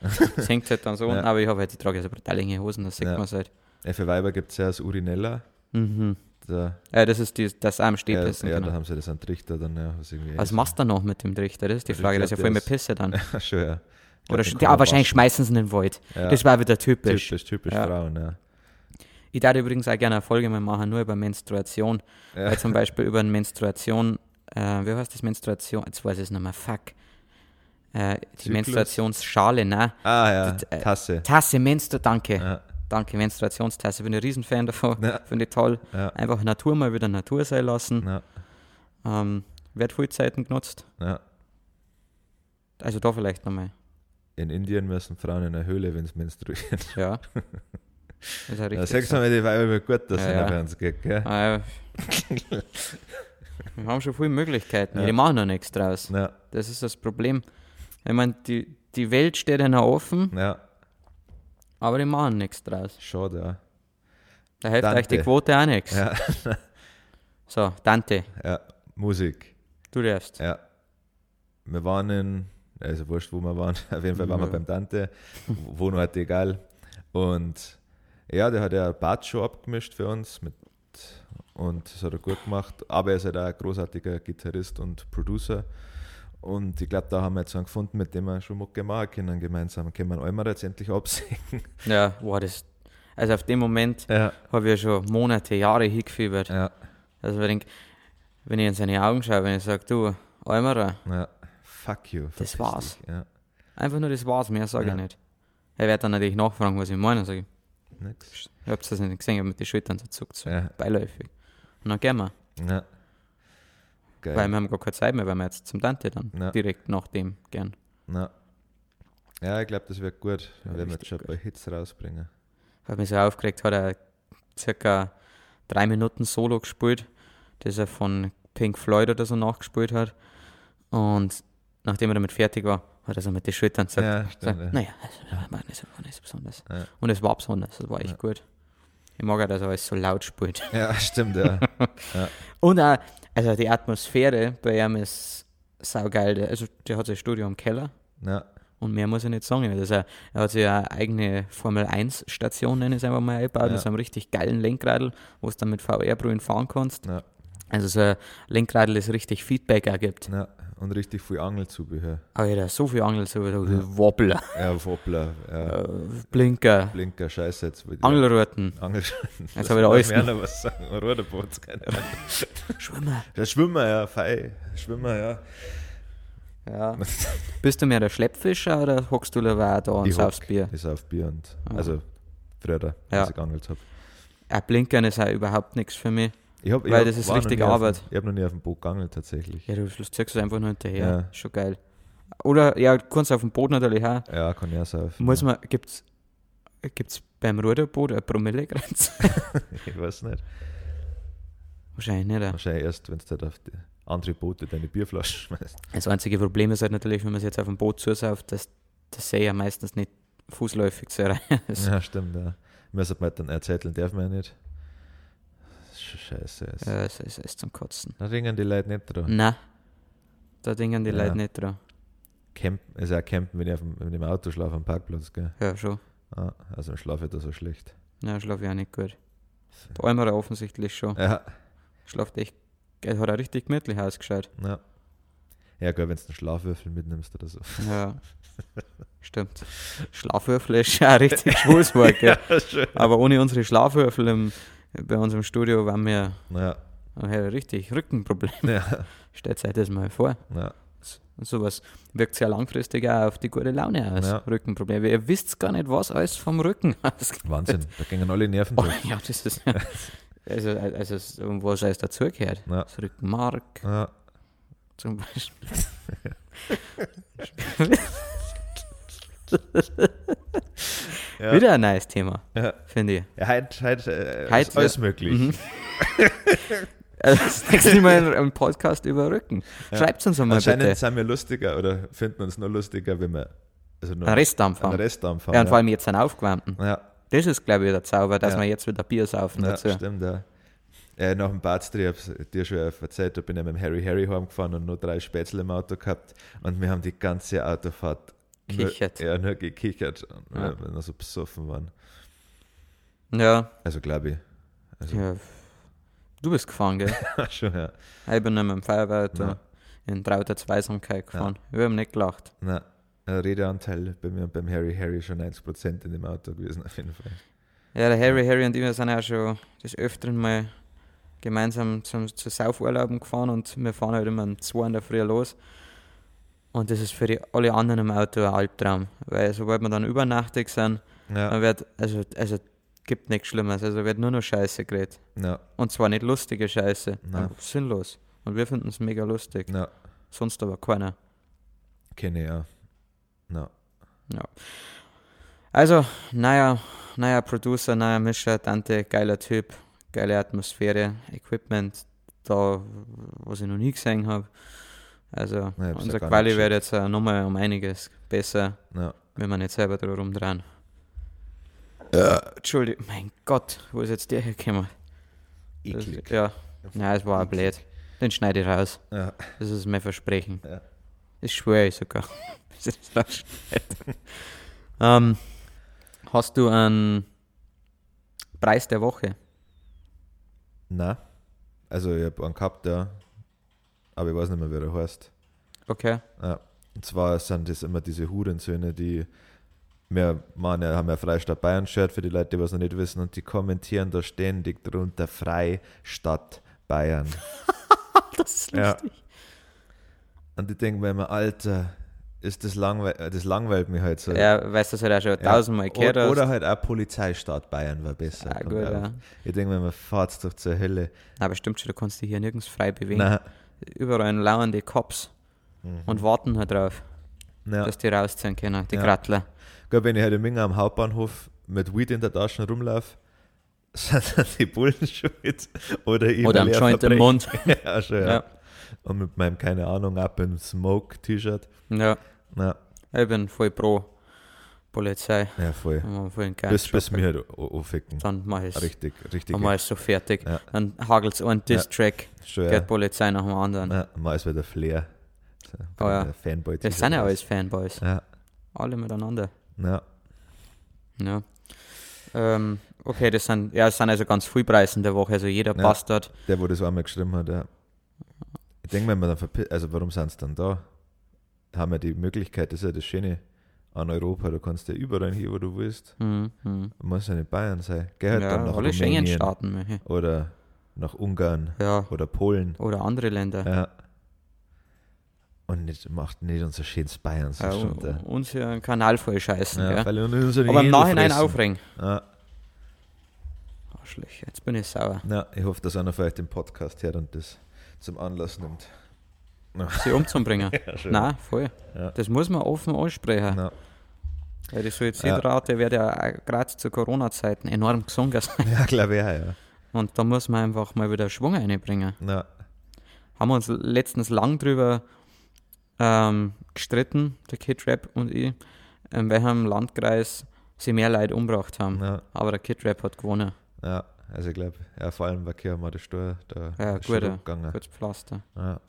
(laughs) das hängt halt dann so Ja. unten, aber ich habe halt, ich trage so brutal enge Hosen, das sieht Ja. man halt. Ja, für Weiber gibt es ja das Urinella. Mhm. Da, Ja, das ist die, das am steht ja, ja, genau. da haben sie das an Trichter dann, ja. Was, irgendwie Was machst du noch mit dem Trichter? Das ist die Ich Frage. Das ist ja voll mit Pisse dann. Ja, (laughs) schon, ja. Oder ja, wahrscheinlich schmeißen sie in den Wald. Ja. Das war wieder typisch. typisch, typisch Ja. Frauen, ja. Ich darf übrigens auch gerne eine Folge mal machen, nur über Menstruation. Weil zum Beispiel (laughs) über eine Menstruation, äh, wie heißt das Menstruation? Jetzt weiß ich es nicht mehr, fuck. Äh, die Zyklus? Menstruationsschale, ne? Ah ja, Das, äh, Tasse. Tasse, Menstru, danke. Ja, Danke, Menstruationstasse. Bin ein Riesenfan davon. Ja. (laughs) Finde ich toll. ja, Einfach Natur mal wieder Natur sein lassen. ja, Ähm, wird viel Zeiten genutzt. ja. Also da vielleicht nochmal. In Indien müssen Frauen in der Höhle, wenn sie menstruieren. (laughs) Ja. Das ist ja richtig. sagst du mal, die Weiber wie gut, dass Ja, es ja. bei uns geht, gell? Ah, ja. (laughs) Wir haben schon viele Möglichkeiten. Ja. Die machen noch nichts draus. Ja, Das ist das Problem. Ich meine, die, die Welt steht ja noch offen, ja, aber die machen nichts draus. schade, ja. Da hilft Dante. euch die Quote auch nichts. Ja, (laughs) So, Dante, ja, Musik, du darfst. ja. Wir waren in, also wurscht, wo wir waren, (laughs) auf jeden Fall waren wir beim Dante, Wohnort halt egal. Und ja, der hat ja eine Part-Show abgemischt für uns mit, und das hat er gut gemacht. Aber er ist halt auch ein großartiger Gitarrist und Producer. Und ich glaube, da haben wir jetzt einen gefunden, mit dem wir schon Mucke machen können gemeinsam. Können wir einmal jetzt endlich absingen. (laughs) Ja, boah, das. Also auf dem Moment Ja, habe ich ja schon Monate, Jahre hingefiebert. ja, Also wenn ich, wenn ich in seine Augen schaue, wenn ich sage, du, Almerer, ja. Fuck you. Das war's. Ja, einfach nur das war's, mehr sage ich nicht. Er wird dann natürlich nachfragen, was ich meine. Sag ich, nix. ich hab's das nicht gesehen, ich hab mit den Schultern so zuckt, so Ja, beiläufig. Und dann gehen wir. ja. Geil. Weil wir haben gar keine Zeit mehr, weil wir jetzt zum Tante dann Ja. direkt nach dem gern. Na. Ja, ich glaube, das wird gut, Ja, wenn wir jetzt schon ein paar Hits rausbringen. Hat mich so aufgeregt, hat er circa drei Minuten Solo gespielt, das er von Pink Floyd oder so nachgespielt hat. Und nachdem er damit fertig war, hat er so mit den Schultern gesagt, Ja, gesagt stimmt. ja. naja, also, war nicht so, war nicht so besonders. Ja. Und es war besonders, das war echt Ja. gut. Ich mag auch, dass alles so laut spielt. (laughs) Ja, stimmt, (laughs) ja. Und auch, also die Atmosphäre bei ihm ist saugeil. Also der hat sein Studio im Keller ja. und mehr muss ich nicht sagen. Also er, er hat sich eine eigene Formel 1 Station, nenne ich es einfach mal, eingebaut, Ja. mit so einem richtig geilen Lenkradl, wo du dann mit VR-Brühen fahren kannst. Ja. Also so ein Lenkradl, das richtig Feedback ergibt. ja. Und richtig viel Angelzubehör. Aber ja, so viel Angel, so viel Wobbler, Ja, Wobbler, ja. äh, Blinker, Blinker, Scheiße jetzt. Angelruten, Angel. Jetzt hab ich da alles mehr noch was sagen. Ruderboot, keine Ahnung. Schwimmer. Ja, Schwimmer, ja, fei. Schwimmer, ja. Ja. (laughs) Bist du mehr der Schleppfischer oder hockst du lieber auch da und Ich saufst. Bier? Ich auf Bier und, also, früher, Ja. als ich geangelt habe. Ein Blinkern ist auch überhaupt nichts für mich. Ich hab, ich Weil hab- das ist richtig nie auf Arbeit. Ich habe noch nie auf dem Boot geangelt, tatsächlich. Ja, du ziehst es einfach nur hinterher. Ja. Schon geil. Oder, ja, du kannst auf dem Boot natürlich auch. Ja, kann ich auch saufen. Muss man, gibt's, gibt's beim Ruderboot eine Promillegrenze? (laughs) Ich weiß nicht. Wahrscheinlich nicht. ja. Wahrscheinlich erst, wenn du halt auf die andere Boote deine Bierflaschen schmeißt. Das einzige Problem ist halt natürlich, wenn man es jetzt auf dem Boot zusauft, dass das See ja meistens nicht fußläufig zu erreichen ist. Ja, stimmt, ja. Müssen wir dann erzählen, darf man ja nicht. Sch- Scheiße. Ist. Ja, es ist, ist zum Kotzen. Da ringen die Leute nicht dran. Nein, da denken die Ja. Leute nicht dran. Camp, also auch campen, wenn ich, auf dem, ich im Auto schlafe am Parkplatz, gell. Ja, schon. Ah, also dann schlafe ich da so schlecht. Ja, schlafe ich auch nicht gut. Der Almerer offensichtlich schon. Ja, Schlaft echt, er hat auch richtig gemütlich ausgeschaut. ja. Ja, gut, wenn du einen Schlafwürfel mitnimmst oder so. Ja, (laughs) stimmt. Schlafwürfel ist schon ein richtig schwules Wort, gell? (laughs) schön. Aber ohne unsere Schlafwürfel im, bei uns im Studio waren wir Ja, äh, richtig Rückenproblem. ja, (laughs) Stellt euch das mal vor. ja. Sowas wirkt sehr langfristig auch auf die gute Laune aus. Ja. Rückenprobleme. Ihr wisst gar nicht, was alles vom Rücken (laughs) ausgeht. Wahnsinn, da gingen alle Nerven Oh, durch. ja, das ist. (laughs) Also, also, was alles dazugehört. Ja. Das Rückenmark Ja, zum Beispiel. Ja. Wieder ein neues Thema, Ja. finde ich. Ja, heute, heute, äh, Heute ist alles wird- möglich. Mhm. Also, (laughs) das nächste Mal ein Podcast über Rücken. Schreibt uns einmal Anscheinend bitte. sind wir lustiger oder finden uns noch lustiger, wenn wir also nur Ein Restdampf einen haben. Restdampf haben. Ja, und vor allem jetzt einen aufgewärmten. ja. Das ist, glaube ich, der Zauber, dass wir jetzt wieder Bier saufen Ja, dazu. stimmt, ja. Ja, nach dem Badstrip, ich habe dir schon erzählt, da bin ich mit dem Harry Harry heimgefahren und nur drei Spätzle im Auto gehabt und wir haben die ganze Autofahrt Kichert. Nur, ja, nur gekichert, Ja. weil wir so besoffen waren. Ja, Also glaube ich. Also, ja. Du bist gefahren, gell? (laughs) schon, ja. Ich bin nicht mit dem Feuerwehrauto Ja. in trauter Zweisamkeit gefahren. Wir haben nicht gelacht. Na, ein Redeanteil bei mir und beim Harry Harry schon 90% in dem Auto gewesen, auf jeden Fall. Ja, der Harry, Harry und ich wir sind auch schon des Öfteren mal gemeinsam zum, zu Saufurlauben gefahren und wir fahren halt immer um 2 in der Früh los. Und das ist für die, alle anderen im Auto ein Albtraum, weil sobald wir dann übernachtig sind, Ja, dann wird, also, also gibt nichts Schlimmes, also wird nur noch Scheiße geredet. ja, Und zwar nicht lustige Scheiße, sinnlos. Und wir finden es mega lustig, ja, sonst aber keiner. kenne ja. Na, Also, naja, neuer Producer, neuer Mischer, Tante, geiler Typ, geile Atmosphäre, Equipment, da, was ich noch nie gesehen habe. Also, Ja, ich ja unser Quali wird jetzt äh, nochmal um einiges besser, na, wenn wir nicht selber drum rumdrehen. Äh, Entschuldigung, mein Gott, wo ist jetzt der hergekommen? Das- eklig. Ja, nein, es war ein blöd. Den schneide ich raus. Ja, Das ist mein Versprechen. Ja. Das schwöre ich sogar. (laughs) Das ist rausschneiden. ähm, hast du einen Preis der Woche? na, also ich habe einen gehabt, ja, aber ich weiß nicht mehr, wie der heißt. Okay. Ja. Und zwar sind das immer diese Hurensöhne, die wir ja, haben ja Freistadt Bayern-Shirt für die Leute, die was noch nicht wissen, und die kommentieren da ständig drunter Freistadt Bayern. (laughs) Das ist Ja. Und ich denke mir immer, Alter, ist das langweilig, das langweilt mich halt so. Ja, weißt du, das hat er schon Ja. tausendmal gehört. O- hast. Oder halt auch Polizeistaat Bayern war besser. Ah, gut, auch- ja. Ich denke mir, man fahrt doch zur Hölle. Aber stimmt schon, du kannst dich hier nirgends frei bewegen. Nein. Überall lauern die Cops und warten halt drauf, Mhm. Ja. dass die rausziehen können, die Ja. Grattler. Gell, wenn ich heute Minge am Hauptbahnhof mit Weed in der Tasche rumlaufe, (laughs) sind dann die Bullen schon mit. Oder ich Oder am Joint im. Mund. (laughs) ja, schon, ja. Ja. Und mit meinem, keine Ahnung, Up in Smoke T-Shirt. Ja, Na, ich bin voll pro Polizei. ja, voll. Wenn man Bis, bis mir halt anficken. Dann mach ich es. Richtig, richtig. Dann mach ich so fertig. Ja. Dann hagelt es einen Diss-Track, Schon, geht ja. Polizei nach dem anderen. ja. Mal ist wieder Flair. So, Oh ja. Fanboy Das sind ja alles Fanboys. Ja, Alle miteinander. ja. Ja. Ähm, okay, das sind, ja, das sind also ganz viele Preise in der Woche. Also jeder Ja. Bastard. Der, wo das einmal geschrieben hat, ja. Ich denke mir, dann verpi- also warum sind sie dann da? Haben wir die Möglichkeit, das ist ja das Schöne an Europa, du kannst ja überall hin, wo du willst. Hm, hm. Muss ja nicht Bayern sein. Geh halt Ja, dann nach alle Schengen-Staaten. oder nach Ungarn Ja. oder Polen. Oder andere Länder. Ja. Und nicht, macht nicht unser schönes Bayern so Ja, da. uns hier einen Kanal voll scheißen. Ja, Aber im Nachhinein fressen. aufregen. Ja, Arschlöcher, jetzt bin ich sauer. ja, ich hoffe, dass einer vielleicht den Podcast hört und das zum Anlass nimmt. Sie umzubringen. (laughs) Ja, schön. Nein, voll. Ja. Das muss man offen ansprechen. Ja. Weil die Suizidrate wird ja gerade zu Corona-Zeiten enorm gesunken sein. (laughs) Ja, glaube ich auch, ja. Und da muss man einfach mal wieder Schwung reinbringen. Ja, Haben wir uns letztens lang drüber ähm, gestritten, der Kid Rap und ich, in welchem Landkreis sie mehr Leute umgebracht haben. ja, Aber der Kid Rap hat gewonnen. ja. Also ich glaube, ja, vor allem bei Kia der Steuer, da Ja, ist gut, ja. rumgegangen. Kurz Pflaster. Ja,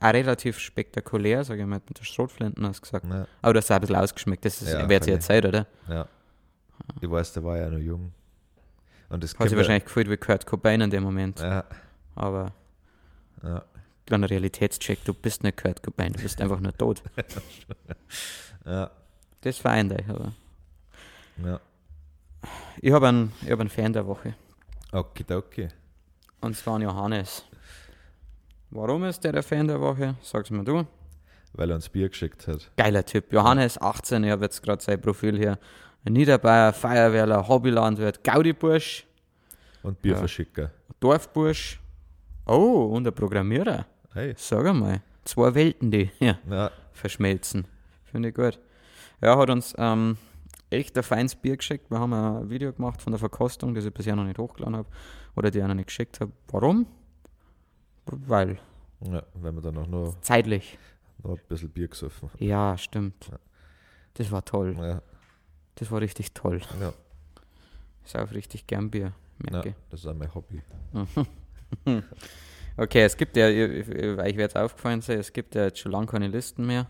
Auch relativ spektakulär, sage ich mal, mit der Schrotflinten hast du gesagt. ja, Aber das ist auch ein bisschen ausgeschmeckt, das ist, Ja, wird jetzt Zeit, oder? ja. Ich weiß, der war ja noch jung. Und das Hat sich ja- wahrscheinlich gefühlt wie Kurt Cobain in dem Moment. Ja, Aber ja, kleiner Realitätscheck, du bist nicht Kurt Cobain, du bist einfach nur tot. (laughs) ja, Das vereint euch, aber. ja. Ich habe einen, ich hab einen Fan der Woche. Okidoki. Und zwar einen Johannes. Warum ist der der Fan der Woche? Sag's mir du. weil er uns Bier geschickt hat. Geiler Typ. Johannes, 18, ich habe jetzt gerade sein Profil hier. Niederbayer, Feuerwehrler, Hobbylandwirt, Gaudibursch, Und Ja. Bierverschicker. Dorfbursch. Oh, und ein Programmierer. Hey. Sag einmal. Zwei Welten, die hier Ja, verschmelzen. Finde ich gut. Ja, hat uns ähm, echt ein feines Bier geschickt. Wir haben ein Video gemacht von der Verkostung, das ich bisher noch nicht hochgeladen habe. Oder die ich noch nicht geschickt habe. Warum? Weil ja, wenn wir dann auch noch, zeitlich. noch ein bisschen Bier gesoffen haben. Ja, stimmt. Ja. Das war toll. Ja, Das war richtig toll. ja, Ich sauf richtig gern Bier. ja, Merke. das ist auch mein Hobby. (laughs) Okay, es gibt ja, ich, ich, werde jetzt aufgefallen sein, es gibt ja jetzt schon lange keine Listen mehr,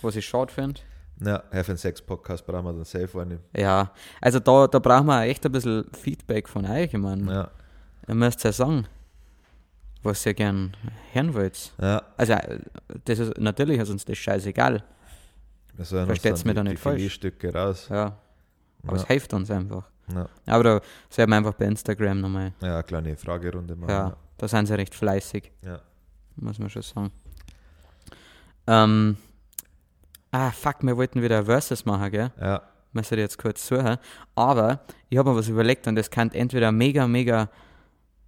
was ich schade finde. Ja, Have Sex Podcast brauchen wir dann safe eine. Ja, also da, da brauchen wir echt ein bisschen Feedback von euch. Ich meine, Ja, ihr müsst ja sagen, was ihr gern hören wollt. ja. Also, äh, das ist, natürlich ist uns das scheißegal. Versteht's uns mir da nicht die falsch. Filetstücke raus. Ja, aber Ja. es hilft uns einfach. Ja, Aber da sollten wir einfach bei Instagram nochmal. ja, eine kleine Fragerunde machen. Ja, da sind sie recht fleißig. Ja. muss man schon sagen. Ähm, ah, fuck, wir wollten wieder Versus machen, gell? Ja, Müssen wir jetzt kurz suchen. Aber ich habe mir was überlegt und das kann entweder mega, mega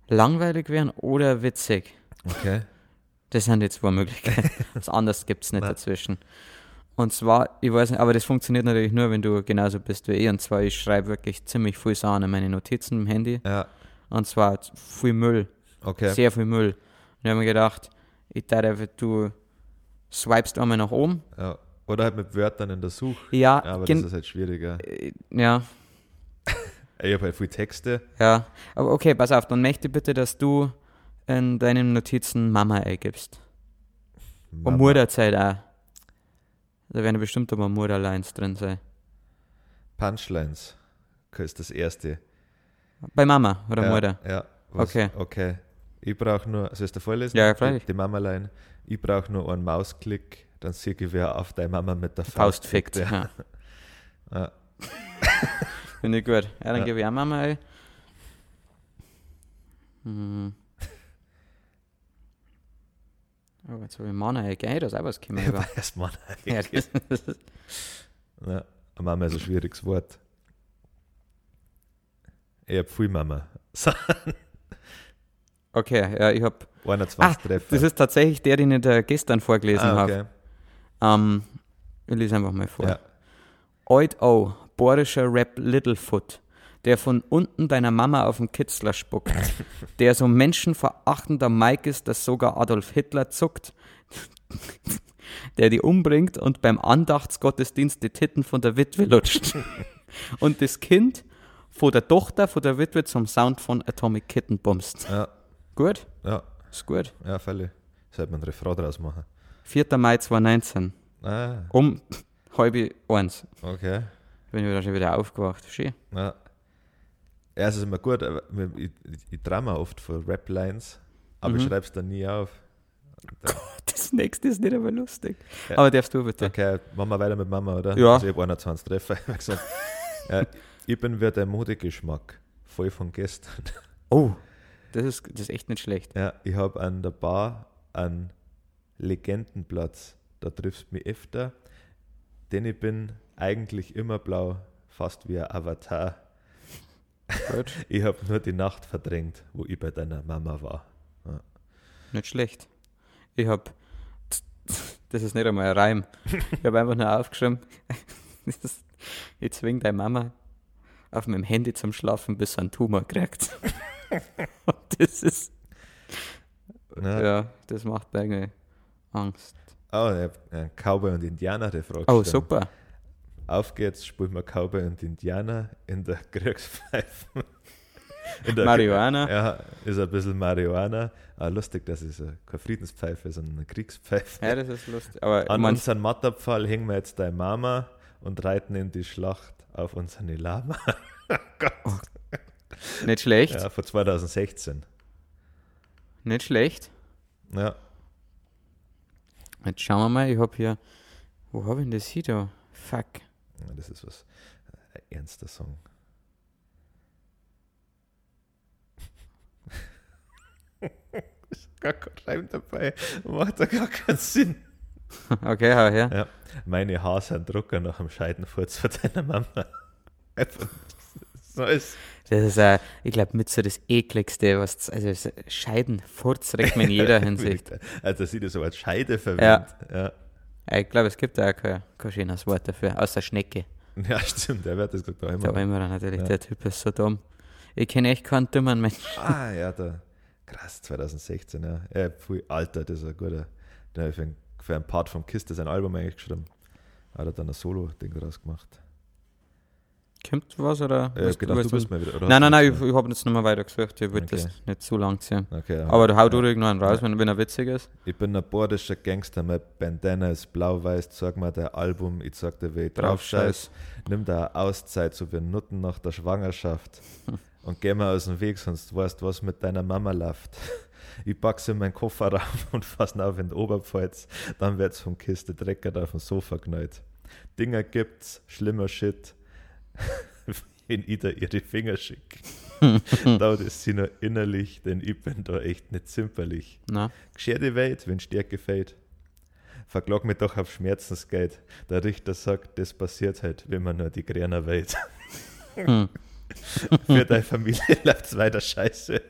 langweilig werden oder witzig. okay. Das sind die zwei Möglichkeiten. (laughs) Was anderes gibt es nicht Nein. dazwischen. Und zwar, ich weiß nicht, aber das funktioniert natürlich nur, wenn du genauso bist wie ich. Und zwar, ich schreibe wirklich ziemlich viel Sachen in meine Notizen im Handy. Ja, Und zwar viel Müll. okay. Sehr viel Müll. Und ich habe mir gedacht, ich dachte einfach, du swipest einmal nach oben. Ja. Oder halt mit Wörtern in der Suche. Ja, Ja, aber das ist halt schwieriger. äh, ja, Ich habe halt viele Texte. ja. Aber okay, pass auf, dann möchte ich bitte, dass du in deinen Notizen Mama eingibst. Und Mama. Mutterzeit auch. Da werden bestimmt aber Mutterlines drin sein. Punchlines. Ist das erste. Bei Mama oder ja, Mutter? Ja. Was, Okay. Okay. Ich brauche nur, soll ich dir vorlesen? Ja, freilich. Die, die Mama-Line. Ich brauche nur einen Mausklick, dann sehe ich, wer auf deine Mama mit der Faust, Faust fickt. Ja. Ja. (laughs) (laughs) Finde ich gut. Ja, dann Ja. gebe ich auch Mama ein. Hm. Oh, jetzt habe ich Mana eingegeben. Hey, da ist auch was gekommen. ja, das, Ja. Mama ist ein schwieriges Wort. Ich habe viel Mama. (laughs) Okay, ja, ich habe 21 Ah, Treffer. Das ist tatsächlich der, den ich da gestern vorgelesen ah, habe. okay. Ähm, ich lese einfach mal vor. Ja. Oid O, bohrischer Rap Littlefoot, der von unten deiner Mama auf den Kitzler spuckt, (laughs) der so menschenverachtender Mike ist, dass sogar Adolf Hitler zuckt, (laughs) der die umbringt und beim Andachtsgottesdienst die Titten von der Witwe lutscht (laughs) und das Kind von der Tochter von der Witwe zum Sound von Atomic Kitten bumst. Ja, Gut? ja, Ist gut. ja, völlig. Sollte man ein Refrain draus machen. 4. Mai 2019. Ah, Um halb eins okay. Bin ich wieder schon wieder aufgewacht. Schön. Ja. Ja, es ist immer gut, aber ich, ich, ich traue mir oft von Rap-Lines, aber ich Mhm. schreibe es dann nie auf. Dann- Das nächste ist nicht aber lustig. Ja. Aber darfst du bitte. Okay, machen wir weiter mit Mama, oder? Ja. Also ich habe 21 Treffer. (laughs) Ich ja, ich bin wie der Modegeschmack, voll von gestern. Oh, das ist, das ist echt nicht schlecht. Ja, ich habe an der Bar einen Legendenplatz. Da triffst du mich öfter, denn ich bin eigentlich immer blau, fast wie ein Avatar. (laughs) Ich habe nur die Nacht verdrängt, wo ich bei deiner Mama war. Nicht schlecht. Ich habe, (laughs) das ist nicht einmal ein Reim. Ich habe einfach nur aufgeschrieben, (laughs) ist- ich zwinge deine Mama auf meinem Handy zum Schlafen, bis sie einen Tumor kriegt. Und das ist, Ja. ja, das macht mir irgendwie Angst. Oh, ich hab einen Cowboy und Indianer, die Frage. Oh, gestellt. super. Auf geht's, spielen wir Cowboy und Indianer in der (laughs) Kriegspfeife. In der- Marihuana. Ja, ist ein bisschen Marihuana. Ah, lustig, dass es eine- keine Friedenspfeife ist, sondern eine Kriegspfeife. Ja, das ist lustig. Aber An unseren Matterpfahl hängen wir jetzt deine Mama und reiten in die Schlacht auf unseren Lama. (laughs) nicht schlecht. Ja, von 2016. Nicht schlecht. Ja, Jetzt schauen wir mal, ich habe hier. Wo habe ich denn das hier da? Fuck. Ja, das ist was. Ein ernster Song. (laughs) ist gar kein Reim dabei. Macht da gar keinen Sinn. (laughs) Okay, hau her. Ja. Meine Haare sind Drucker nach dem Scheidenfurz von deiner Mama. Einfach (laughs) so ist. Das ist, äh, ich glaube, mit so das ekligste, was, also so Scheidenfurz regt man in (laughs) jeder Hinsicht. Also, sie das so als Scheide verwendet. Ja. Ja, Ich glaube, es gibt da auch kein, kein schönes Wort dafür, außer Schnecke. Ja, stimmt, der wird das gesagt Da immer. war immer natürlich, Ja. der Typ ist so dumm. Ich kenne echt keinen dummen Menschen. Ah, ja, da. Krass, 2016, ja. Ja, viel alter, das ist ein guter. Den habe ich für, einen- für einen Part vom Kiste sein Album eigentlich geschrieben. Hat er dann ein Solo-Ding draus gemacht. Kommt was oder? Äh, was- gedacht, was- du bist mal wieder. Oder Nein, nein, du nein, ich, ich habe jetzt nicht mehr weitergesucht. Ich würde Okay. das nicht zu lang ziehen. Okay, ja. Aber du hau du ja. irgendwann raus, wenn, wenn er witzig ist. Ich bin ein bordischer Gangster, mein Bandana ist blau-weiß. Sag mal dein Album, ich sag dir, wie ich drauf scheiß. Nimm da Auszeit, so wie Nutten nach der Schwangerschaft. (laughs) Und geh mal aus dem Weg, sonst weißt was mit deiner Mama läuft. (laughs) Ich pack's in meinen Kofferraum (laughs) und fass ihn auf in die Oberpfalz. Dann wird's vom Kiste Drecker auf dem Sofa knallt. Dinger gibt's, schlimmer Shit. (laughs) Wenn ich da ihre Finger schick. (laughs) da ist sie nur innerlich, denn ich bin da echt nicht zimperlich. Na, Geschär die Welt, wenn Stärke fällt. Verklag mich doch auf Schmerzensgeld. Der Richter sagt, das passiert halt, wenn man nur die Gräner wählt. Hm. (laughs) Für deine Familie läuft's weiter scheiße.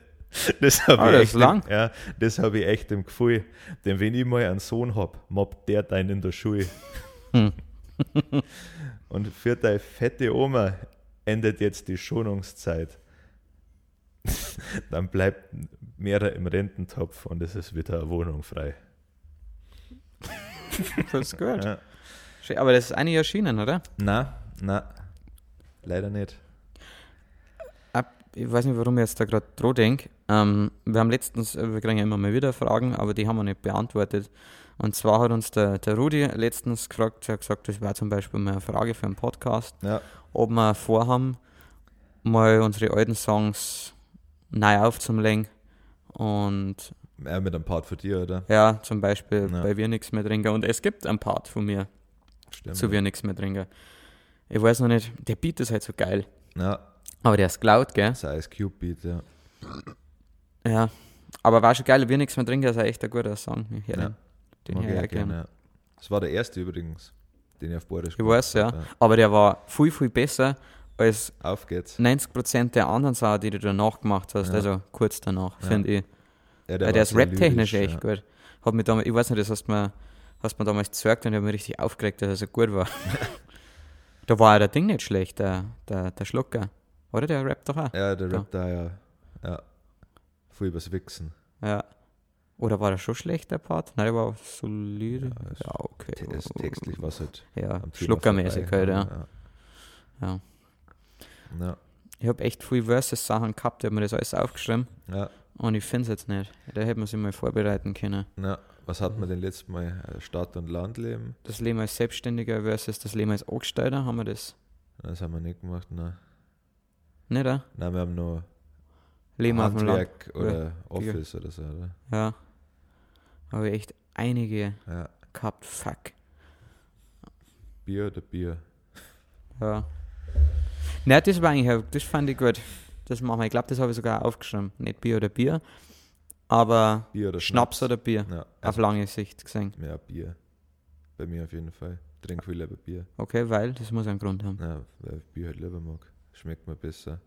Das habe ich, das echt im- ja, das hab ich echt im Gefühl. Denn wenn ich mal einen Sohn hab, mobbt der deinen in der Schule. Hm. Und für deine fette Oma endet jetzt die Schonungszeit. (laughs) Dann bleibt mehrer im Rententopf und es ist wieder eine Wohnung frei. (laughs) das ist gut. Ja. Aber das ist eigentlich erschienen, oder? Na, na, leider nicht. Ab- Ich weiß nicht, warum ich jetzt da gerade dran denke. Ähm, wir haben letztens, wir kriegen ja immer mal wieder Fragen, aber die haben wir nicht beantwortet. Und zwar hat uns der, der Rudi letztens gefragt, er hat gesagt, das wäre zum Beispiel mal eine Frage für einen Podcast, Ja, ob wir vorhaben, mal unsere alten Songs neu aufzulegen. Und eher mit einem Part für dich, oder? ja, zum Beispiel Ja. bei Wir nichts mehr trinken. Und es gibt einen Part von mir Stimmt. zu Wir nichts mehr trinken. Ich weiß noch nicht, der Beat ist halt so geil. Ja, Aber der ist laut, gell? das Ice Cube Beat, ja. Ja. Aber war schon geil, Wir nichts mehr trinken ist ein echt ein guter Song. Ja. Den. Mag ich gerne. ja. Das war der erste übrigens, den ich auf Bordisch Ich weiß, ja. Aber der war viel, viel besser als Auf geht's. 90% der anderen Sachen, die du danach gemacht hast. Ja. Also kurz danach, Ja. finde ich. Ja, Der, der ist rap-technisch echt gut. Hat mich damals, ich weiß nicht, das hast du mir, hast mir damals gezeigt und ich habe mich richtig aufgeregt, dass er so gut war. (laughs) da war ja der Ding nicht schlecht, der, der, der Schlucker. Oder der rappt doch auch. Ja, der Da. Rap da, ja. Ja. Voll übers Wichsen. Ja. Oder war der schon schlecht, der Part? Nein, der war solide. Ja, es- Ja, okay. Es- Textlich was halt Ja, schluckermäßig halt, ja. ja. ja. Ja, Ich habe echt viel Versus-Sachen gehabt, ich habe mir das alles aufgeschrieben ja, und ich finde es jetzt nicht. Da hätte man sich mal vorbereiten können. ja. Was hat man denn letztes Mal? Äh, Stadt- und Landleben? Das Leben als Selbstständiger versus das Leben als Angestellter, haben wir das Das haben wir nicht gemacht, nein. nicht, oder? Nein, wir haben noch Leben auf dem Land. Handwerk oder Office oder so, oder? Ja. Habe ich echt einige Ja. gehabt, fuck. Bier oder Bier? Ja. Nein, das war eigentlich, das fand ich gut. Das machen wir. Ich glaube, das habe ich sogar aufgeschrieben. Nicht Bier oder Bier, aber Bier oder Schnaps oder Bier. Ja, Auf lange Sicht gesehen. ja, Bier. Bei mir auf jeden Fall. Trink viel lieber Bier. Okay, weil das muss einen Grund haben. Ja, weil ich Bier halt lieber mag. Schmeckt mir besser.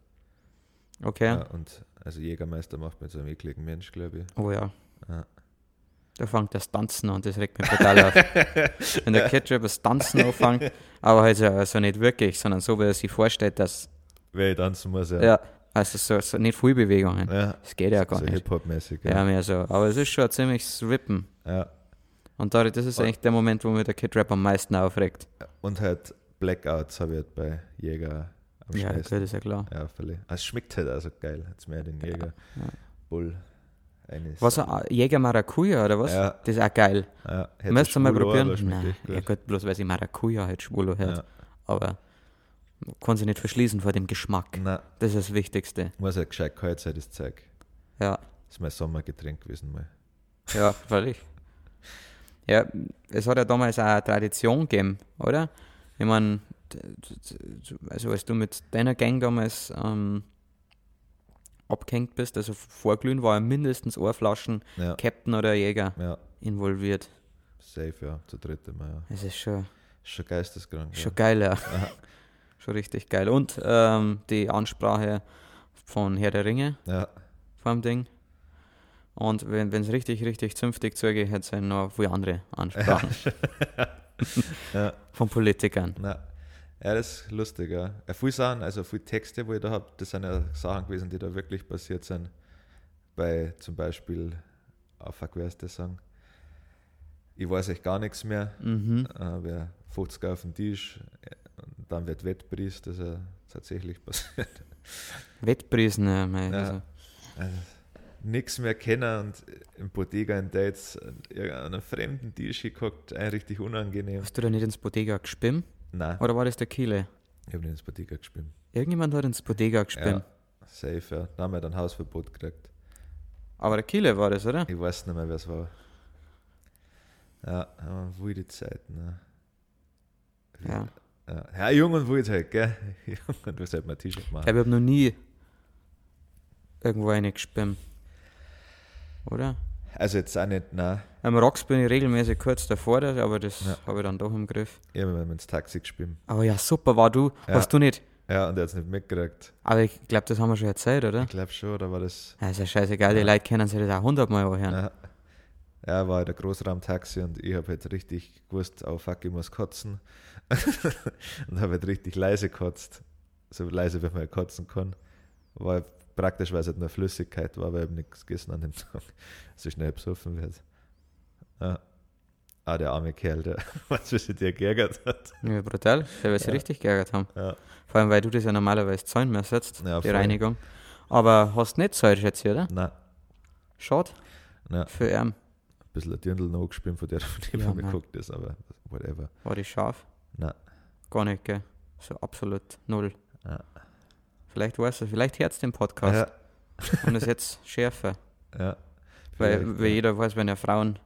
Okay. Ja, und also Jägermeister macht mir so einen ekligen Mensch, glaube ich. Oh ja. Ja. Da fängt das Tanzen an, das regt mich total auf. (laughs) Wenn der Ketchup das Tanzen anfängt, aber halt so also nicht wirklich, sondern so, wie er sich vorstellt, dass, Wer ich tanzen muss, ja. ja, also so, so nicht viel Bewegungen. ja. Das geht ja gar so nicht. Hip-Hop-mäßig. Ja, mehr so. Aber es ist schon ein ziemliches Rippen. ja. Und da, das ist Und- eigentlich der Moment, wo mir der Kid Rap am meisten aufregt. Und halt Blackouts habe ich halt bei Jäger am Ja, gut, ist ja klar. Ja, völlig. Es schmeckt halt also geil. Jetzt mehr den Jäger. ja. Bull. Eines. Was, ein Jäger Maracuja oder was? Ja. Das ist auch geil. Ja, Müsst ihr mal auch, probieren? Nein, gut. ja gut, bloß weil sie Maracuja halt schwul hört. Ja. Aber man kann sich nicht verschließen vor dem Geschmack. Na, Das ist das Wichtigste. muss halt gescheit kalt sein, das Zeug. Ja, Das ist mein Sommergetränk gewesen mal. ja, völlig. Ja, es hat ja damals auch eine Tradition gegeben, oder? Ich meine, also als du mit deiner Gang damals ähm, abgehängt bist, also vorglühen, war ja mindestens eine Flaschen Ja, Captain oder Jäger ja. involviert. safe, ja, zu dritt immer, ja. Es ist schon, schon geisteskrank. schon geil, ja. (laughs) schon richtig geil. Und ähm, die Ansprache von Herr der Ringe Ja, vom Ding. Und wenn es richtig, richtig zünftig zugeht, hätte es noch viele andere Ansprachen ja, (laughs) (laughs) von Politikern. na. Ja, das ist lustig, ja. ja viele Sachen, also viele Texte, wo ich da habe, das sind ja Sachen gewesen, die da wirklich passiert sind. Bei zum Beispiel, ah fuck, wer ist der Song? Ich weiß echt gar nichts mehr. Mhm. Äh, wer 50 auf den Tisch, äh, und dann wird Wettpreis, das ist ja tatsächlich (laughs) passiert. Wettprisen, ja, mei, Ja. also, Also, nichts mehr kennen und im Bodega in Dates an einen fremden Tisch geguckt, ein richtig unangenehm. Hast du da nicht ins Bodega gespimmt? Nein, Oder war das der Kiele? ich habe nicht ins Bodega gespielt. Irgendjemand hat ins Bodega gespimmt. Ja, safe, ja. Da haben wir dann Hausverbot gekriegt. Aber der Kiele war das, oder? Ich weiß nicht mehr, wer es war. Ja, aber wilde Zeiten. Ne? Ja. Ja, ja jung und wild halt, gell? (laughs) Jung und wild halt mal ein T-Shirt Ich machen. ich habe noch nie irgendwo eine gespimmt. Oder? Also jetzt auch nicht, nein. Am Rocks bin ich regelmäßig kurz davor, aber das Ja. habe ich dann doch im Griff. Ich habe ins Taxi gespielt. Aber ja, super war du. Ja. Hast du nicht? Ja, und er hat es nicht mitgekriegt. Aber ich glaube, das haben wir schon erzählt, oder? Ich glaube schon, oder war das. Ja, ist ja scheißegal, die Ja. Leute kennen sich das auch hundertmal anhören. Ja. Ja, war halt ein Großraumtaxi und ich habe halt richtig gewusst, oh fuck, ich muss kotzen. (laughs) und habe halt richtig leise gekotzt. So leise, wie man halt kotzen kann. War halt praktisch, weil es halt nur Flüssigkeit war, weil ich nichts gegessen an dem Tag. (laughs) So schnell besoffen wird. Ja. Ah, der arme Kerl, der (laughs) was sich der geärgert hat. Ja, brutal, der wird sich Ja. richtig geärgert haben. Ja. Vor allem, weil du das ja normalerweise zahlen müsstest, Ja, die voll. Reinigung. Aber hast nicht zahlt jetzt hier, oder? Nein, Schade nein. für ihn. Ein bisschen ein Dirndl noch gespielt, von der (laughs) von dem Ja, nein. geguckt ist, aber whatever. War die scharf? Nein. Gar nicht, gell? So absolut null. Ja. Vielleicht weißt du, vielleicht hört den Podcast Ja, (laughs) und ist jetzt schärfer. ja. Weil, weil jeder weiß, wenn ja Frauen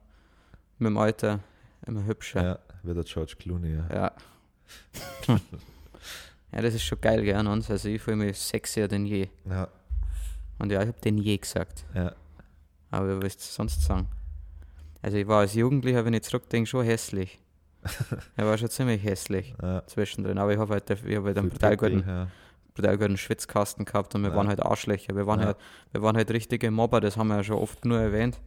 mit dem Alter immer hübscher. Ja, wie der George Clooney, ja. Ja. (laughs) ja, das ist schon geil, gell, an uns. Also ich fühle mich sexier denn je. Ja, Und ja, ich habe den je gesagt. ja. Aber was willst du sonst sagen? Also ich war als Jugendlicher, wenn ich zurückdenke, schon hässlich. (laughs) er war schon ziemlich hässlich ja. zwischendrin. Aber ich habe halt, ich hab halt einen brutal guten, ja. Brutal guten Schwitzkasten gehabt und wir Ja. waren halt Arschlöcher. Wir waren, Ja. halt, wir waren halt richtige Mobber, das haben wir ja schon oft nur erwähnt.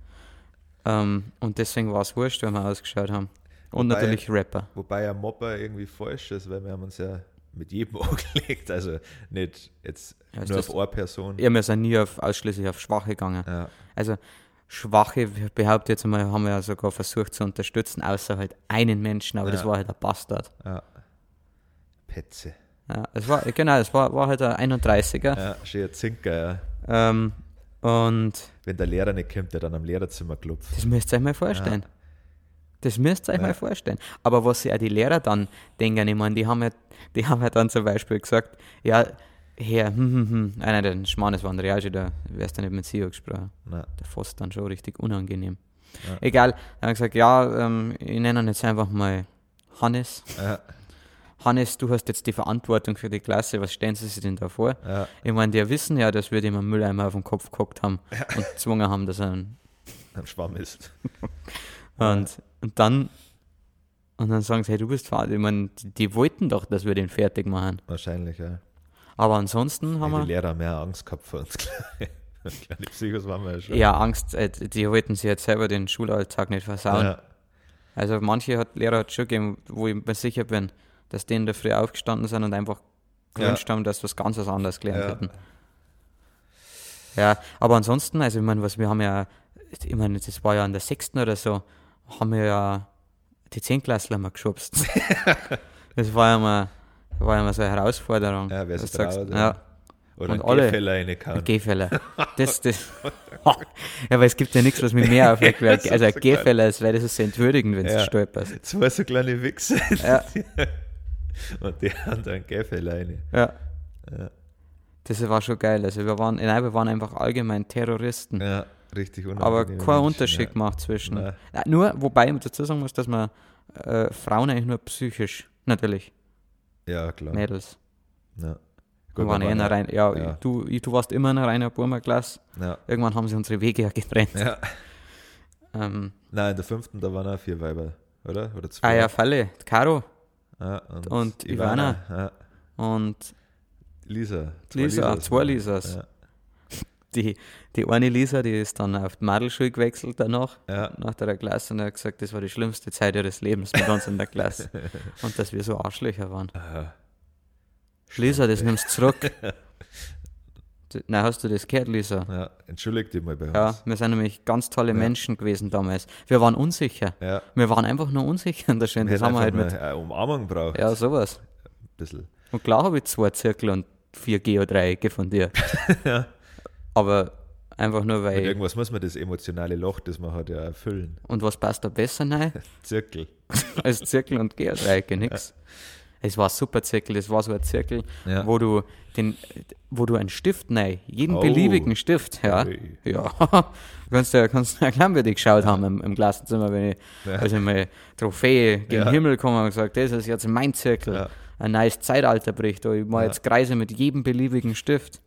Ähm, und deswegen war es wurscht, wenn wir ausgeschaut haben. Und Wobei- natürlich Rapper. Wobei ja Mobber irgendwie falsch ist, weil wir haben uns ja mit jedem (laughs) angelegt. Also nicht jetzt Ja, nur das- auf eine Person. Ja, wir sind nie auf, ausschließlich auf Schwache gegangen. Ja, Also Schwache, behaupte jetzt einmal, haben wir ja sogar versucht zu unterstützen, außer halt einen Menschen, aber das Ja. war halt ein Bastard. ja. Petze. Ja, es war, genau, es war, war halt ein 31er. Ja, schön Zinker, ja. Ähm, und Wenn der Lehrer nicht kommt, der dann am Lehrerzimmer klopft. das müsst ihr euch mal vorstellen. Das müsst ihr euch Ja. mal vorstellen. Aber was sich auch die Lehrer dann denken, ich meine, die haben ja, die haben ja dann zum Beispiel gesagt, ja, Herr, hm, hm, hm, ah, nein, der Schmarrn, das war ein Realschule, da wärst du nicht mit CEO gesprochen. Na, Der Voss dann schon richtig unangenehm. Ja. Egal, dann haben gesagt, ja, ähm, ich nenne ihn jetzt einfach mal Hannes. ja, Hannes, du hast jetzt die Verantwortung für die Klasse, was stellen Sie sich denn da vor? ja, Ich meine, die wissen ja, dass wir dem einen Mülleimer auf den Kopf geguckt haben und gezwungen haben, dass er einen ein Schwamm ist. (laughs) Und, und dann und dann sagen sie, hey, du bist Vater. Ich meine, die, die wollten doch, dass wir den fertig machen. Wahrscheinlich, ja. Aber ansonsten haben Ja, wir die Lehrer haben mehr Angst gehabt vor uns. (laughs) Kleine Psychos waren wir ja schon. eher Angst, äh, die wollten sich jetzt selber den Schulalltag nicht versauen. Ja, Also manche hat Lehrer hat schon gegeben, wo ich mir sicher bin, dass die in der Früh aufgestanden sind und einfach Ja. gewünscht haben, dass wir was ganz was anderes gelernt Ja. hätten. Ja, aber ansonsten, also ich meine, was wir haben ja, ich meine, das war ja in der sechsten oder so, haben wir ja die Zehnklässler mal geschubst. (laughs) das war ja mal, war ja mal so eine Herausforderung. Ja, wer sagst, traut, ja. ja. Oder Und ein Gehfäller reinkauen. Gehfäller. (laughs) Das, das. (laughs) ja, weil es gibt ja nichts, was mich mehr aufregt. weil- Also ein. Gehfäller ist, weil das ist so entwürdigend, wenn Ja. du stolperst. Zwei so kleine Wichser. Ja. Und die (laughs) Gehfäller rein. Ja. Ja. Das war schon geil. Also wir waren, nein, wir waren einfach allgemein Terroristen. Ja, richtig aber kein Menschen, Unterschied gemacht zwischen. Ja, nur, wobei ich dazu sagen muss, dass man äh, Frauen eigentlich nur psychisch, natürlich, Ja, ja klar. Mädels. Ja. Wir Gut, waren wir eh in einer waren rein, ja, ja. Du, ich- du warst immer in einer reinen Burma-Klasse. ja. Irgendwann haben sie unsere Wege ja getrennt. ja. Ähm, Nein, in der fünften, da waren auch vier Weiber oder? Oder zwei. Ah ja, Falle, Caro Und, und Ivana. Ja. und Lisa. Lisa, Lisas. zwei Lisas. Ja. Die, die eine Lisa, die ist dann auf die Madelschule gewechselt danach, Ja. nach der Klasse, und hat gesagt, das war die schlimmste Zeit ihres Lebens mit uns in der Klasse. (laughs) Und dass wir so Arschlöcher waren. Aha. Lisa, das nimmst du zurück. (laughs) Nein, hast du das gehört, Lisa? Ja, entschuldigt dich mal bei uns. Ja, wir sind nämlich ganz tolle Menschen gewesen damals. Wir waren unsicher. Ja. Wir waren einfach nur unsicher in der. Wir Das haben wir halt mit. eine Umarmung braucht. Ja, sowas. Ein bisschen. Und klar habe ich zwei Zirkel und vier Geodreiecke von dir. (laughs) Aber einfach nur Mit weil. irgendwas muss man das emotionale Loch, das man hat, ja erfüllen. Und was passt da besser rein (laughs) Zirkel. (laughs) als Zirkel und Geodreiecke? Nix. Es war ein super Zirkel, das war so ein Zirkel, Ja. wo du den, wo du einen Stift rein, jeden Oh. beliebigen Stift, ja. Ui. Ja, (laughs) kannst du kannst du erklären, wie die geschaut haben im, im Klassenzimmer, wenn ich, Ja. also meine Trophäe gegen Ja. den Himmel gekommen und gesagt, das ist jetzt mein Zirkel. Ja. Ein neues Zeitalter bricht. Ich mache jetzt Kreise mit jedem beliebigen Stift.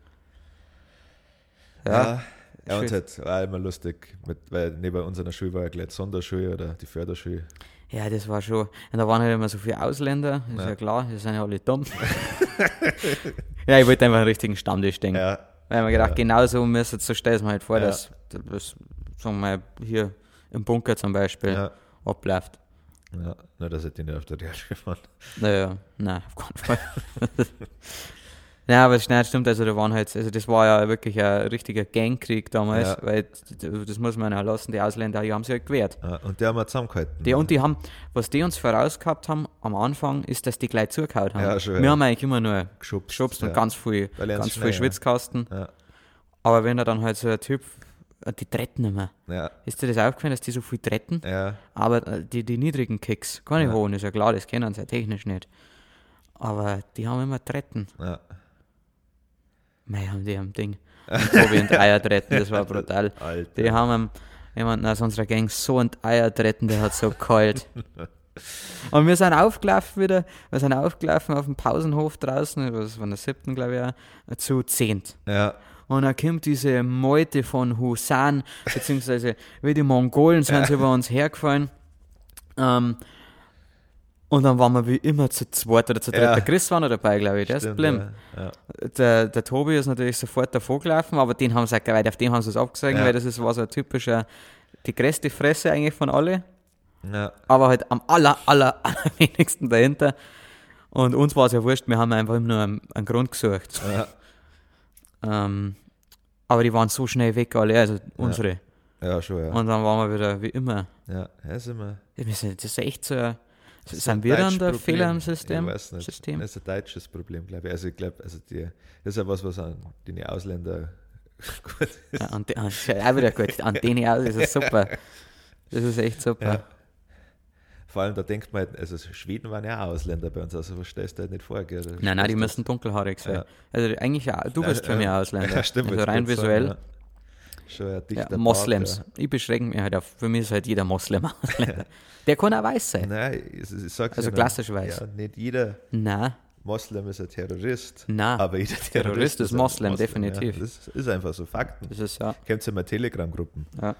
Ja. Ja. Und halt war immer lustig, mit, weil neben unserer Schule war ja gleich Sonderschule oder die Förderschule. Ja, das war schon. Und da waren halt immer so viele Ausländer, ist ja, Ja. klar, die sind ja alle dumm. (laughs) ja, ich wollte einfach einen richtigen Stammtisch denken. Ja, Weil man gedacht, genau so müsste so stellst du mir halt vor, Ja. dass das, sagen wir mal, hier im Bunker zum Beispiel ja, abläuft. ja. Nur, dass ich die nicht auf der Realschule waren. Naja, nein, auf keinen Fall. (laughs) ja, aber es nein, stimmt, also da waren halt, also das war ja wirklich ein richtiger Gangkrieg damals, Ja. weil das muss man ja lassen, die Ausländer, die haben sich halt gewehrt. Ja, und die haben wir zusammengehalten. Die, und die haben, was die uns vorausgehabt haben am Anfang, ist, dass die gleich zugehauen haben. Ja, schon, Wir ja. haben eigentlich immer nur geschubst. geschubst und ja. ganz viel, ganz viel ja. Schwitzkasten. Ja, Aber wenn er dann halt so ein Typ, die treten immer. ja, Ist dir das aufgefallen, dass die so viel treten? ja, Aber äh, die, die niedrigen Kicks, keine Ja. hohen, ist ja klar, das kennen sie ja technisch nicht. Aber die haben immer treten. ja. Mei, haben die am Ding. (laughs) Wie ein Eier treten, das war brutal. Alter. Die haben jemanden aus unserer Gang so ein Eier treten, der hat so kalt. (laughs) Und wir sind aufgelaufen wieder, wir sind aufgelaufen auf dem Pausenhof draußen, das war der siebten, glaube ich, auch, zu zehnt. Ja, Und dann kommt diese Meute von Husan, beziehungsweise wie die Mongolen sind (laughs) sie über uns hergefallen. Ähm, und dann waren wir wie immer zu zweit oder zu dritt. Ja. Der Chris war noch dabei, glaube ich, der ist stimmt, geblieben. ja, ja. Der, der Tobi ist natürlich sofort davor gelaufen, aber den haben sie auch gleich, auf dem haben sie es Ja. weil das ist, war so ein typischer, die größte Fresse eigentlich von alle, aber halt am aller, aller, (laughs) allerwenigsten dahinter. Und uns war es ja wurscht, wir haben einfach immer nur einen, einen Grund gesucht. Ähm, aber die waren so schnell weg, alle, also unsere. Ja, schon, ja. Und dann waren wir wieder wie immer. Ja, ja sind wir. Das ist echt so. ein- ist Sind wir dann der Problem. Fehler im System? Ich weiß nicht. System? Das ist ein deutsches Problem, glaube ich. Also ich glaube, also die, das ist ja was, was an die Ausländer (laughs) gut ist. Ja, an, de- an, auch wieder gut. An denen aus ist es super. Das ist echt super. Ja. Vor allem, da denkt man, halt, also Schweden waren ja auch Ausländer bei uns, also was stellst du halt nicht vor, gell? Nein, nein, die müssen dunkelhaarig sein. Ja. Also eigentlich, du bist für mich. Ausländer. (laughs) Ja, stimmt. also rein visuell. Sagen. Schon ein Ja, dichter Moslems. Bart, Ich beschränke mich halt auf, für mich ist halt jeder Moslem. (laughs) Der kann auch weiß ja. sein. Nein, ich, ich sag's Also ja klassisch weiß. Ja, nicht jeder Nein, Moslem ist ein Terrorist. Nein. Aber jeder Terrorist, Terrorist ist Moslem, definitiv. Ja. Das ist einfach so Fakten. das ist ja. Kennt ihr mal Telegram-Gruppen? Ja.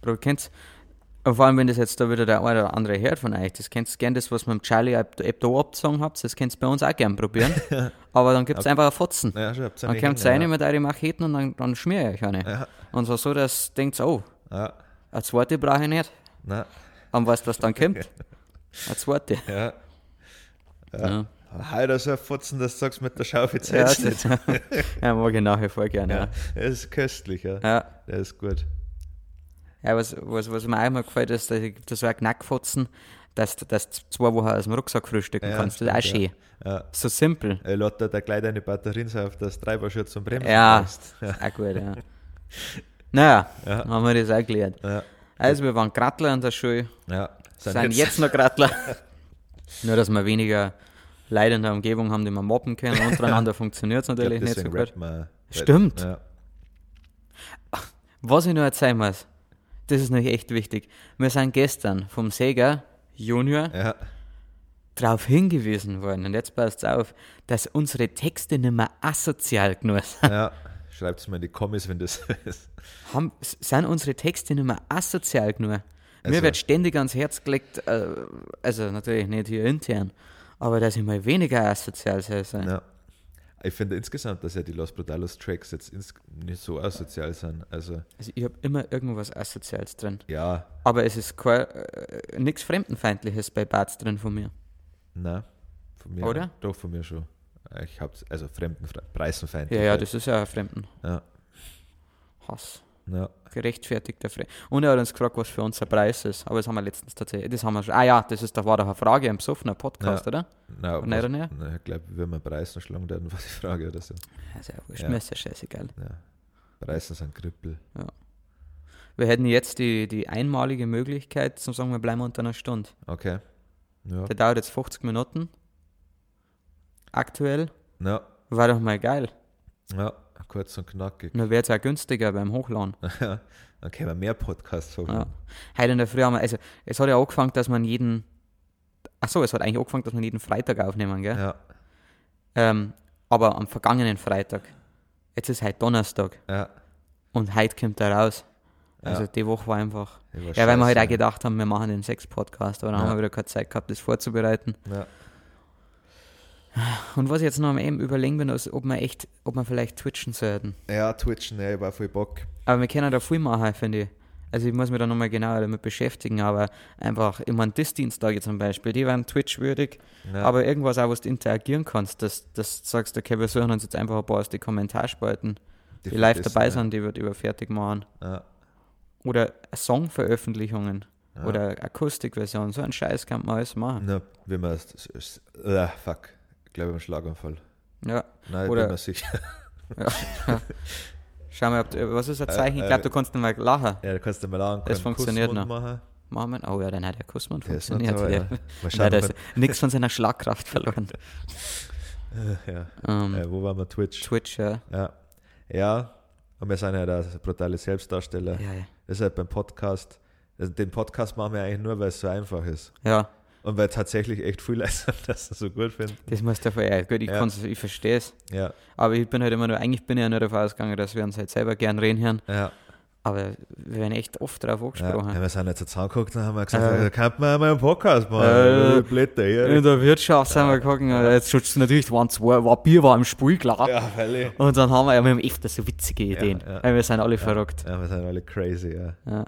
Bro, kennst vor allem, wenn das jetzt da wieder der eine oder andere hört von euch, das kennst gern das, was wir mit Charlie Hebdo abgezogen habt, das könnt ihr bei uns auch gern probieren. (laughs) Aber dann gibt es einfach ein Fotzen. Ja, schon, Dann kommt ihr rein mit euren Macheten und dann, dann schmier ich euch eine. Ja. Und zwar so, dass du denkst, oh, Ja, eine zweite brauche ich nicht. na, Und weißt du, was dann kommt? (laughs) Eine zweite. ja. Ja, Heute so ein Fotzen, dass du sagst mit der Schaufel ja, zählst. das, (laughs) ja mag ich nachher voll gerne. Ja, Ja. das ist köstlich, ja. Ja. Der ist gut. Ja, was, was, was mir auch immer gefällt, ist, da gibt es so ein Knackfotzen, dass du dass du zwei Wochen aus dem Rucksack frühstücken Ja, kannst. Das ist auch schön. Ja. So simpel. Er lädt da gleich deine Batterien auf, dass Treiberschutz zum Bremsen Ja, passt. ist (laughs) auch gut, ja. Naja, Ja. haben wir das auch gelernt. Ja, Also, wir waren Grattler in der Schule, ja. sind, jetzt, noch Grattler. (laughs) Nur, dass wir weniger Leute in der Umgebung haben, die wir mobben können. Untereinander (laughs) funktioniert es ich glaub, natürlich nicht so gut. Stimmt. Ja. Was ich noch erzählen muss, das ist nämlich echt wichtig. Wir sind gestern vom Seger Junior ja, darauf hingewiesen worden, und jetzt passt auf, dass unsere Texte nicht mehr asozial genug sind. ja. Schreibt es mal in die Kommis, wenn das (laughs) ist. Haben, sind unsere Texte nicht mehr asozial genug? Mir wird ständig ans Herz gelegt, äh, also natürlich nicht hier intern, aber dass ich mal weniger asozial sein soll. Ja. Ich finde insgesamt, dass ja die Los Brutalos Tracks jetzt nicht so asozial sind. Also, Also ich habe immer irgendwas Asoziales drin. ja, Aber es ist äh, nichts Fremdenfeindliches bei Barts drin von mir. na, von mir. Oder? Doch, von mir schon. Ich hab's, also Fremdenfre Preisenfeind. Ja, ja, das ist ja ein Fremdenhass. Ja, ja, Gerechtfertigter Fremd. Und er hat uns gefragt, was für unser Preis ist. Aber das haben wir letztens tatsächlich. Das haben wir schon. Ah ja, das ist, da war doch eine Frage im besoffener Podcast, oder? na, Und nicht, was, oder na, ich glaube, wenn wir Preisen schlagen, dann war die Frage oder so. Also, ja, wurscht, Ja. mir ist ja scheißegal. Ja. Preisen sind Krüppel. Wir hätten jetzt die, die einmalige Möglichkeit, zu sagen, wir bleiben unter einer Stunde. Okay. Ja. Der dauert jetzt 50 Minuten. Aktuell. Ja, War doch mal geil. ja, kurz und knackig. Nur wird es auch günstiger beim Hochladen. Dann können wir mehr Podcasts Ja. machen. Heute in der Früh haben wir, also es hat ja angefangen, dass man jeden, ach so, es hat eigentlich angefangen, dass man jeden Freitag aufnehmen, gell? Ja, Ähm, aber am vergangenen Freitag. Jetzt ist heute Donnerstag ja. und heute kommt er raus. Also Ja. die Woche war einfach. ja, war Ja, weil wir halt auch gedacht haben, wir machen den Sex-Podcast, aber dann Ja. haben wir wieder keine Zeit gehabt, das vorzubereiten. Ja, Und was ich jetzt noch am eben überlegen bin, ist, ob wir echt, ob wir vielleicht twitchen sollten. ja, Twitchen, ja, ich war voll Bock. Aber wir können da viel machen, finde ich. Also ich muss mich da nochmal genauer damit beschäftigen, aber einfach, ich meine, Diensttage zum Beispiel, die waren Twitch-würdig, Ja, aber irgendwas auch, was du interagieren kannst, dass, dass du sagst, okay, wir suchen uns jetzt einfach ein paar aus den Kommentarspalten, die, live vergessen, dabei ja. sind, die wird über fertig machen. Ja, Oder Songveröffentlichungen oder Akustikversion, so ein Scheiß kann man alles machen. Na, wie man es- äh, fuck. Ich glaube, im Schlaganfall. Ja, Nein, Oder- bin mir sicher. (laughs) schau mal, ob, du- was ist ein Äh, Zeichen? Ich äh, glaube, du kannst nicht mal lachen. Ja, da kannst du mal an. Das funktioniert noch. Machen. Wir- Oh ja, dann hat der Kussmann Der ist funktioniert. da, Ja. ja. Nichts von seiner Schlagkraft verloren. (laughs) ja. Ähm, Äh, wo waren wir? Twitch. Twitch, ja. Ja. Ja. Und wir sind ja da brutale Selbstdarsteller. Ja, ja. Das ist halt beim Podcast. Also den Podcast machen wir eigentlich nur, weil es so einfach ist. ja, Und weil tatsächlich echt viel Leute (laughs) es so gut finden. das muss der ja, gut, ich, Ja. ich verstehe es. Ja, Aber ich bin halt immer nur, eigentlich bin ich ja nur davon ausgegangen, dass wir uns halt selber gern reden hören. ja. Aber wir werden echt oft darauf ja. angesprochen. ja wir sind jetzt zusammengeguckt und haben wir gesagt, Äh. da kann man mal einen Podcast machen. Äh. Blätter, In ja. der Wirtschaft sind wir äh, jetzt schaut's natürlich, waren zwei, war Bier war im Spiel, klar. Ja, völlig. Und dann haben wir ja, wir haben öfter so witzige Ideen. ja. Weil wir sind alle verrückt. Ja, wir sind alle crazy, ja. Ja.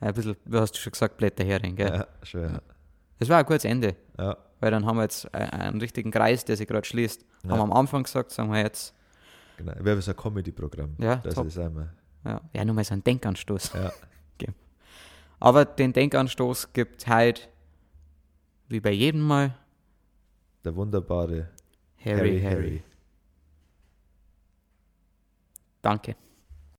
Ein bisschen, du hast schon gesagt, Blätterhering, gell? Ja, schon, ja. Das war ein gutes Ende. Ja, Weil dann haben wir jetzt einen richtigen Kreis, der sich gerade schließt. Ja. Haben wir am Anfang gesagt, sagen wir jetzt, genau. Wir haben so ein Comedy-Programm. Ja, das top. ist einmal. ja, ja nochmal so einen Denkanstoß. Ja. (laughs) Aber den Denkanstoß gibt heute, wie bei jedem Mal, Der wunderbare Harry, Harry. Danke.